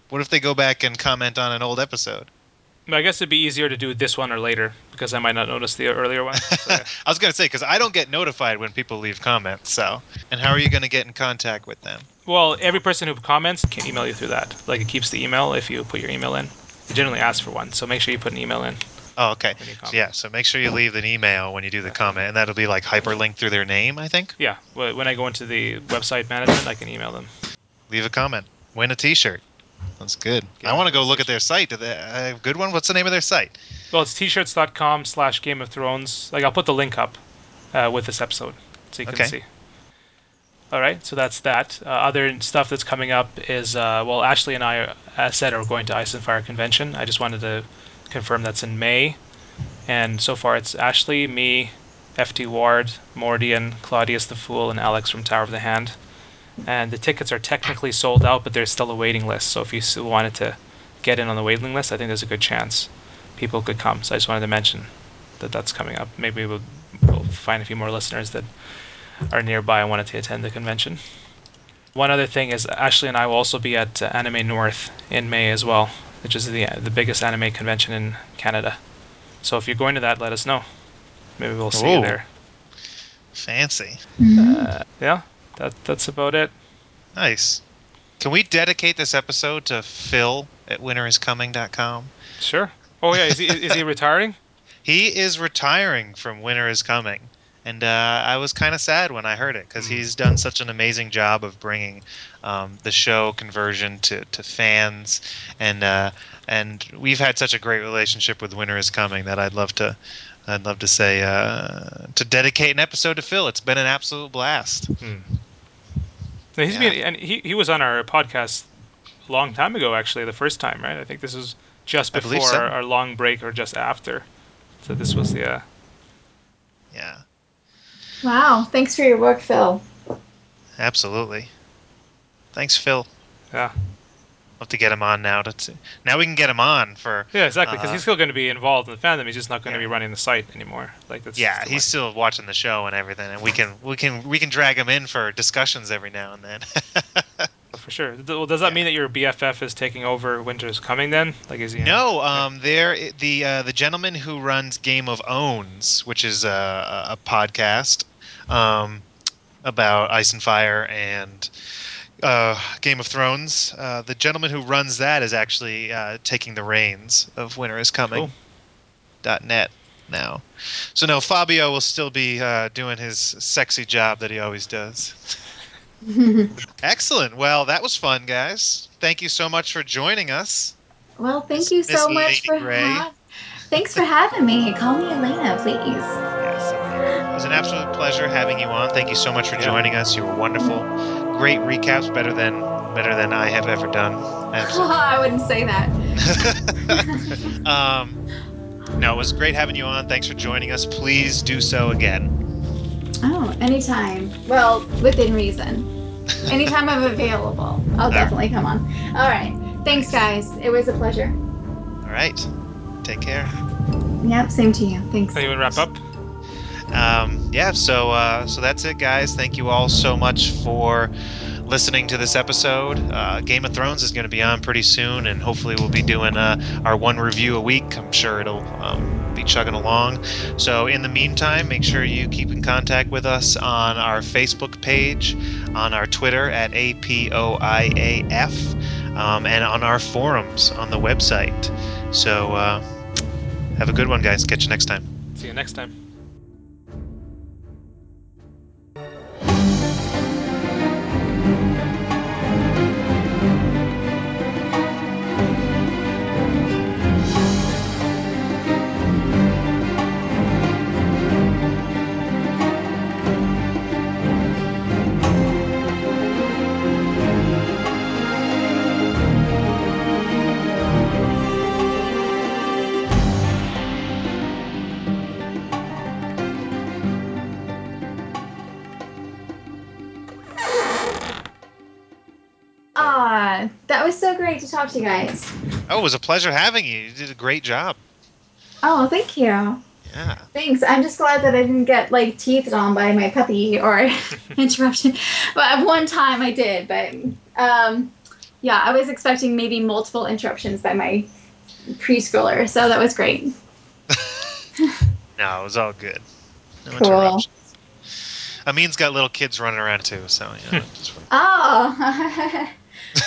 what if they go back and comment on an old episode? I guess it'd be easier to do this one or later because I might not notice the earlier one. So, yeah. I was gonna say because I don't get notified when people leave comments. So, and how are you gonna get in contact with them? Well, every person who comments can email you through that. Like it keeps the email if you put your email in. It generally asks for one, so make sure you put an email in. Oh, okay. So, yeah. So make sure you leave an email when you do the comment, and that'll be like hyperlinked through their name. I think. Yeah, when I go into the website management, I can email them. Leave a comment. Win a T-shirt. That's good. Yeah, I want to go look at their site. Do they have a good one? What's the name of their site? Well, it's t-shirts.com slash Game of Thrones. Like I'll put the link up uh, with this episode so you can Okay. see. All right, so that's that. Uh, other stuff that's coming up is uh, well, Ashley and I, as said, are going to Ice and Fire convention. I just wanted to confirm that's in May, and so far it's Ashley, me, FT Ward, Mordian, Claudius the Fool, and Alex from Tower of the Hand. And the tickets are technically sold out, but there's still a waiting list. So if you still wanted to get in on the waiting list, I think there's a good chance people could come. So I just wanted to mention that that's coming up. Maybe we'll, we'll find a few more listeners that are nearby and wanted to attend the convention. One other thing is Ashley and I will also be at uh, Anime North in May as well, which is the the biggest anime convention in Canada. So if you're going to that, let us know. Maybe we'll see you there. Fancy. Uh, yeah, that that's about it. Nice. Can we dedicate this episode to Phil at winteriscoming.com? Sure. Oh yeah, is he is he retiring? He is retiring from Winter is Coming. And uh, I was kind of sad when I heard it because Mm. he's done such an amazing job of bringing um, the show conversion to, to fans, and uh, and we've had such a great relationship with Winter is Coming that I'd love to I'd love to say uh, to dedicate an episode to Phil. It's been an absolute blast. No, He's Yeah. been and he he was on our podcast a long time ago actually, the first time, right? I think this was just before so. our, our long break or just after. So this was the uh, Yeah, Wow. Thanks for your work, Phil. absolutely. Thanks, Phil. yeah. Love to get him on now. To now we can get him on for Yeah, exactly. Because Uh, he's still going to be involved in the fandom. He's just not going to yeah. be running the site anymore. Like that's yeah he's way- still watching the show and everything and we can we can we can drag him in for discussions every now and then for sure. Well, does that Yeah. mean that your BFF is taking over Winter's Coming then? Like, is he? no um there the uh, the gentleman who runs game of owns which is a, a podcast um about ice and fire and uh, Game of Thrones. Uh, the gentleman who runs that is actually uh, taking the reins of Winter is Coming. dot net now. So no, Fabio will still be uh, doing his sexy job that he always does. Excellent. Well, that was fun, guys. Thank you so much for joining us. Well, thank Miss- you so Miss much Lady for Grey. ha- Thanks for having me. Call me Elena, please. Yes, it was an absolute pleasure having you on. Thank you so much for Yeah. joining us. You were wonderful. Great recaps, better than better than I have ever done. Absolutely. I wouldn't say that. um, no, it was great having you on. Thanks for joining us. Please do so again. Oh, anytime. Well, within reason. Anytime I'm available, I'll definitely come on. All right. Thanks, guys. It was a pleasure. All right. Take care. Yep, same to you. Thanks. Anyone wrap up? Um, yeah. So uh, so that's it, guys. Thank you all so much for listening to this episode. Uh, Game of Thrones is going to be on pretty soon, and hopefully we'll be doing uh, our one review a week. I'm sure it'll um, be chugging along. So in the meantime, make sure you keep in contact with us on our Facebook page, on our Twitter at APOIAF, um, and on our forums on the website. So uh, have a good one, guys. Catch you next time. See you next time. That was so great to talk to you guys. Oh, it was a pleasure having you. You did a great job. Oh, thank you. Yeah. Thanks. I'm just glad that I didn't get like teethed on by my puppy or interruption. But at one time I did, but um, yeah, I was expecting maybe multiple interruptions by my preschooler, so that was great. No, it was all good. No Cool. interruptions. Amin's got little kids running around too, so you know. Oh,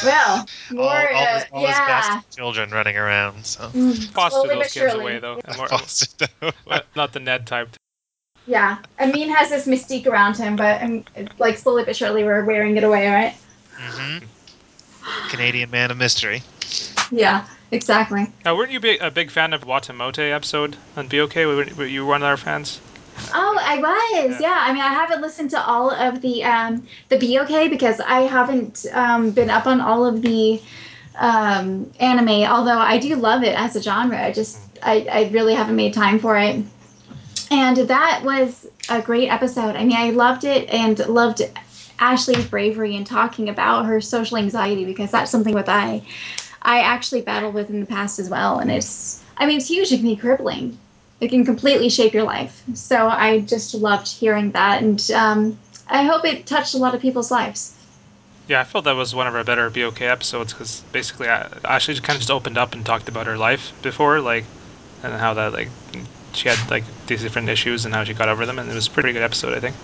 well, more, all, all uh, his, all his yeah. bastard children running around. So Mm, Foster slowly those kids away, though. More- Foster- well, not the Ned type. Yeah, Amin has this mystique around him, but um, like slowly but surely we're wearing it away, right? Mhm. Canadian man of mystery. Yeah, exactly. Now, weren't you big, a big fan of Watamote episode on BOK? Were, were you one of our fans? Oh, I was. Yeah. I mean, I haven't listened to all of the um, the BOK because I haven't um, been up on all of the um, anime. Although I do love it as a genre, I just I, I really haven't made time for it. And that was a great episode. I mean, I loved it and loved Ashley's bravery in talking about her social anxiety because that's something with I I actually battled with in the past as well. And it's I mean, it's huge. It can be crippling it can completely shape your life. So I just loved hearing that, and um, I hope it touched a lot of people's lives. Yeah, I felt that was one of our better BOK episodes because basically I, Ashley kind of just opened up and talked about her life before, like, and how that like she had like these different issues and how she got over them, and it was a pretty good episode, I think.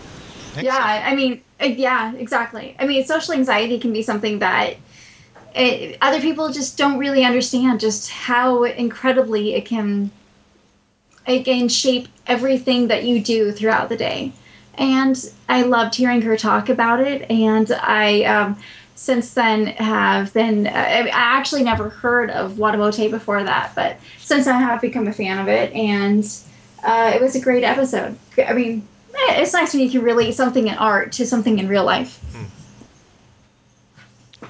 Yeah, I mean, uh, yeah, exactly. I mean, social anxiety can be something that it, other people just don't really understand just how incredibly it can it can shape everything that you do throughout the day. And I loved hearing her talk about it, and I um, since then have been. I I actually never heard of Watamote before that, but since then I have become a fan of it, and uh, it was a great episode. I mean, eh, it's nice when you can relate something in art to something in real life.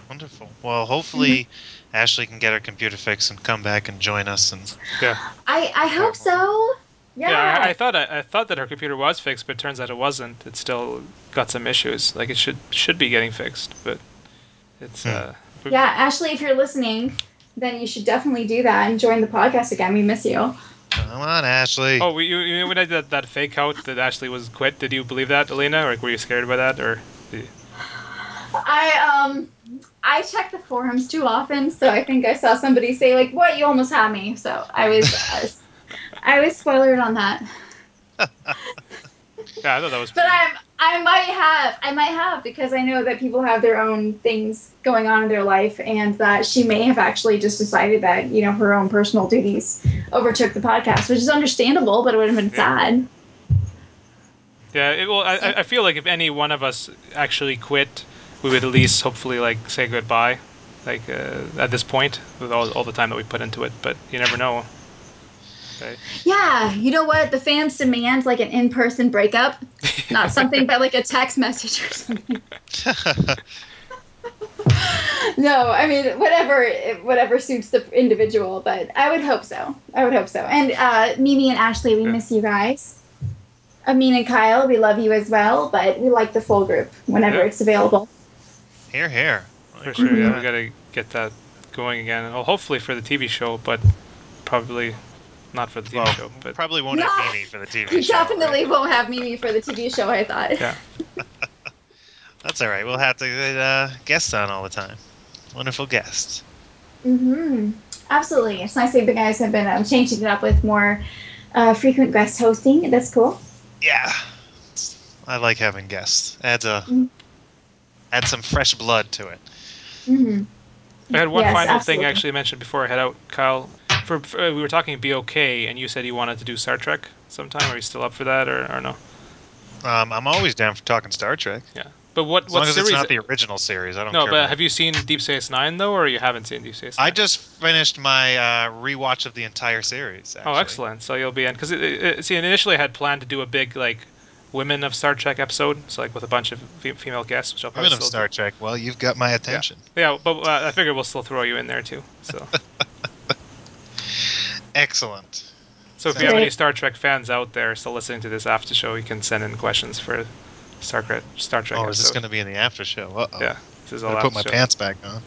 Wonderful. Well, hopefully Ashley can get her computer fixed and come back and join us. And Yeah. I I hope so. Yeah. Yeah, I, I thought I, I thought that her computer was fixed, but it turns out it wasn't. It still got some issues. Like it should should be getting fixed, but it's Hmm. uh. yeah, Ashley, if you're listening, then you should definitely do that and join the podcast again. We miss you. come on, Ashley. Oh, you, you know when I did that, that fake out that Ashley was quit? Did you believe that, Elena, or were you scared by that, or? you- I um I check the forums too often, so I think I saw somebody say like, "What? You almost had me." So I was I was, I was spoiled on that. Yeah, I thought that was. But I'm I might have I might have because I know that people have their own things going on in their life, and that she may have actually just decided that you know her own personal duties overtook the podcast, which is understandable, but it would have been Yeah. sad. Yeah, it, well, I, I- I feel like if any one of us actually quit, we would at least hopefully like say goodbye, like uh, at this point with all, all the time that we put into it. But you never know. Right? Yeah, you know what? The fans demand like an in-person breakup, not something but like a text message or something. no, I mean whatever, whatever suits the individual. But I would hope so. I would hope so. And uh, Mimi and Ashley, we Yeah. miss you guys. Amin and Kyle, we love you as well. But we like the full group whenever Yeah. it's available. Here, here. For sure, yeah, we gotta get that going again. Well, hopefully for the TV show, but probably not for the TV Well, show. But probably won't No. have Mimi for the TV You show. right? definitely won't have Mimi for the TV show. I thought. yeah, That's all right. We'll have to get uh, guests on all the time. Wonderful guests. hmm Absolutely. It's nice that the guys have been um, changing it up with more uh, frequent guest hosting. That's cool. Yeah, It's- I like having guests. Adds a Mm. Adds some fresh blood to it. hmm I had one Yes, final absolutely. thing actually mentioned before I head out, Kyle. For, for uh, we were talking BOK, and you said you wanted to do Star Trek sometime. Are you still up for that, or, or no? Um, I'm always down for talking Star Trek. Yeah. But what As what long as it's not the original series, I don't no, care. but about have you seen Deep Space Nine though, or you haven't seen Deep Space Nine? I just finished my uh, rewatch of the entire series. Actually. Oh, excellent! So you'll be in because it, it, see, initially I had planned to do a big like women of Star Trek episode, so like with a bunch of female guests, which I'll probably Women of still Star Trek. Well, you've got my attention. do. Yeah, but uh, I figure we'll still throw you in there too. So, Excellent. so if you have Great. any Star Trek fans out there still listening to this after show, you can send in questions for Star Trek. Star Trek. Oh, is this going to be in the after show? Uh-oh. Yeah, this is all Gotta put my show. pants back on.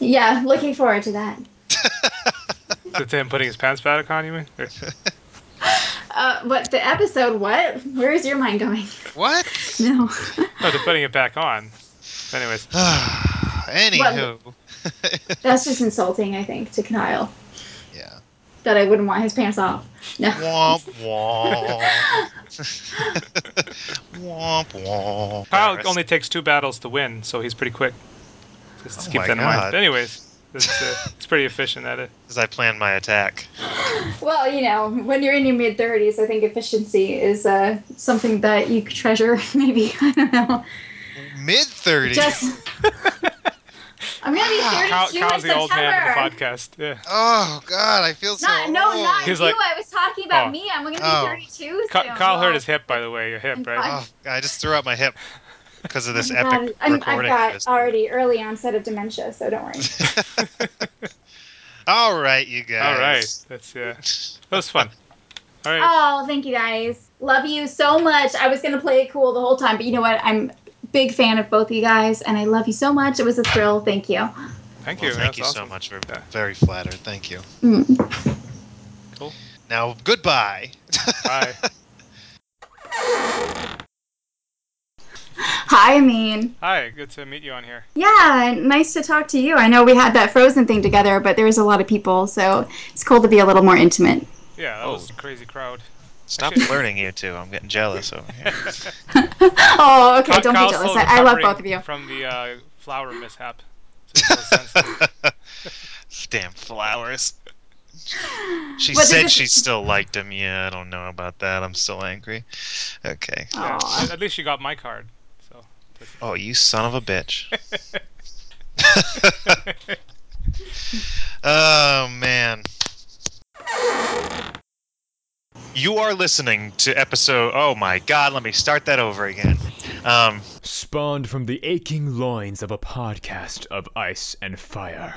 Yeah, looking forward to that. it him putting his pants back on? You mean? Or- Uh, what the episode? What? Where is your mind going? What? No. oh, they're putting it back on. Anyways, Anywho. That's just insulting, I think, to Kyle. yeah. That I wouldn't want his pants off. No. Womp womp. womp womp. Kyle only takes two battles to win, so he's pretty quick. Just Oh keep my that in mind. God. But anyways, it's, uh, it's pretty efficient at it. As I plan my attack. Well, you know, when you're in your mid 30s, I think efficiency is uh, something that you could treasure. Maybe I don't know. Mid 30s. Just. I'm gonna be 32 Kyle, in Kyle's the old man September. of the podcast. Yeah. Oh, God. I feel so. Not, no, old. not He's you. like- I was talking about Oh. me. I'm gonna be Oh. 32 Ky- soon. Kyle hurt his hip, by the way. Your hip, I'm right? Oh, I just threw out my hip because of this oh my epic God, I'm, I've got Just- already early onset of dementia, so don't worry. All right, you guys. All right. That's yeah. That was fun. All right. Oh, thank you guys. Love you so much. I was gonna play it cool the whole time, but you know what? I'm big fan of both of you guys, and I love you so much. It was a thrill. Thank you. Thank Well, you. thank That's you so much. We're Yeah. very flattered. Thank you. Mm. Cool. Now, goodbye. Bye. Hi, Amin. Hi. Good to meet you on here. Yeah, nice to talk to you. I know we had that Frozen thing together, but there was a lot of people, so it's cool to be a little more intimate. Yeah, that Oh. was a crazy crowd. Stop Actually- flirting, you two. I'm getting jealous over here. oh, okay. Ky- Don't Kyle's be jealous. I, I love both of you. From the uh, flower mishap. So he's still sensitive. Damn flowers. She But they said she still liked him. Yeah, I don't know about that. I'm still angry. Okay. Yeah, at- At least you got my card. So. Oh, you son of a bitch. oh, man. You are listening to episode. Oh my god, let me start that over again. Um, Spawned from the aching loins of a podcast of ice and fire.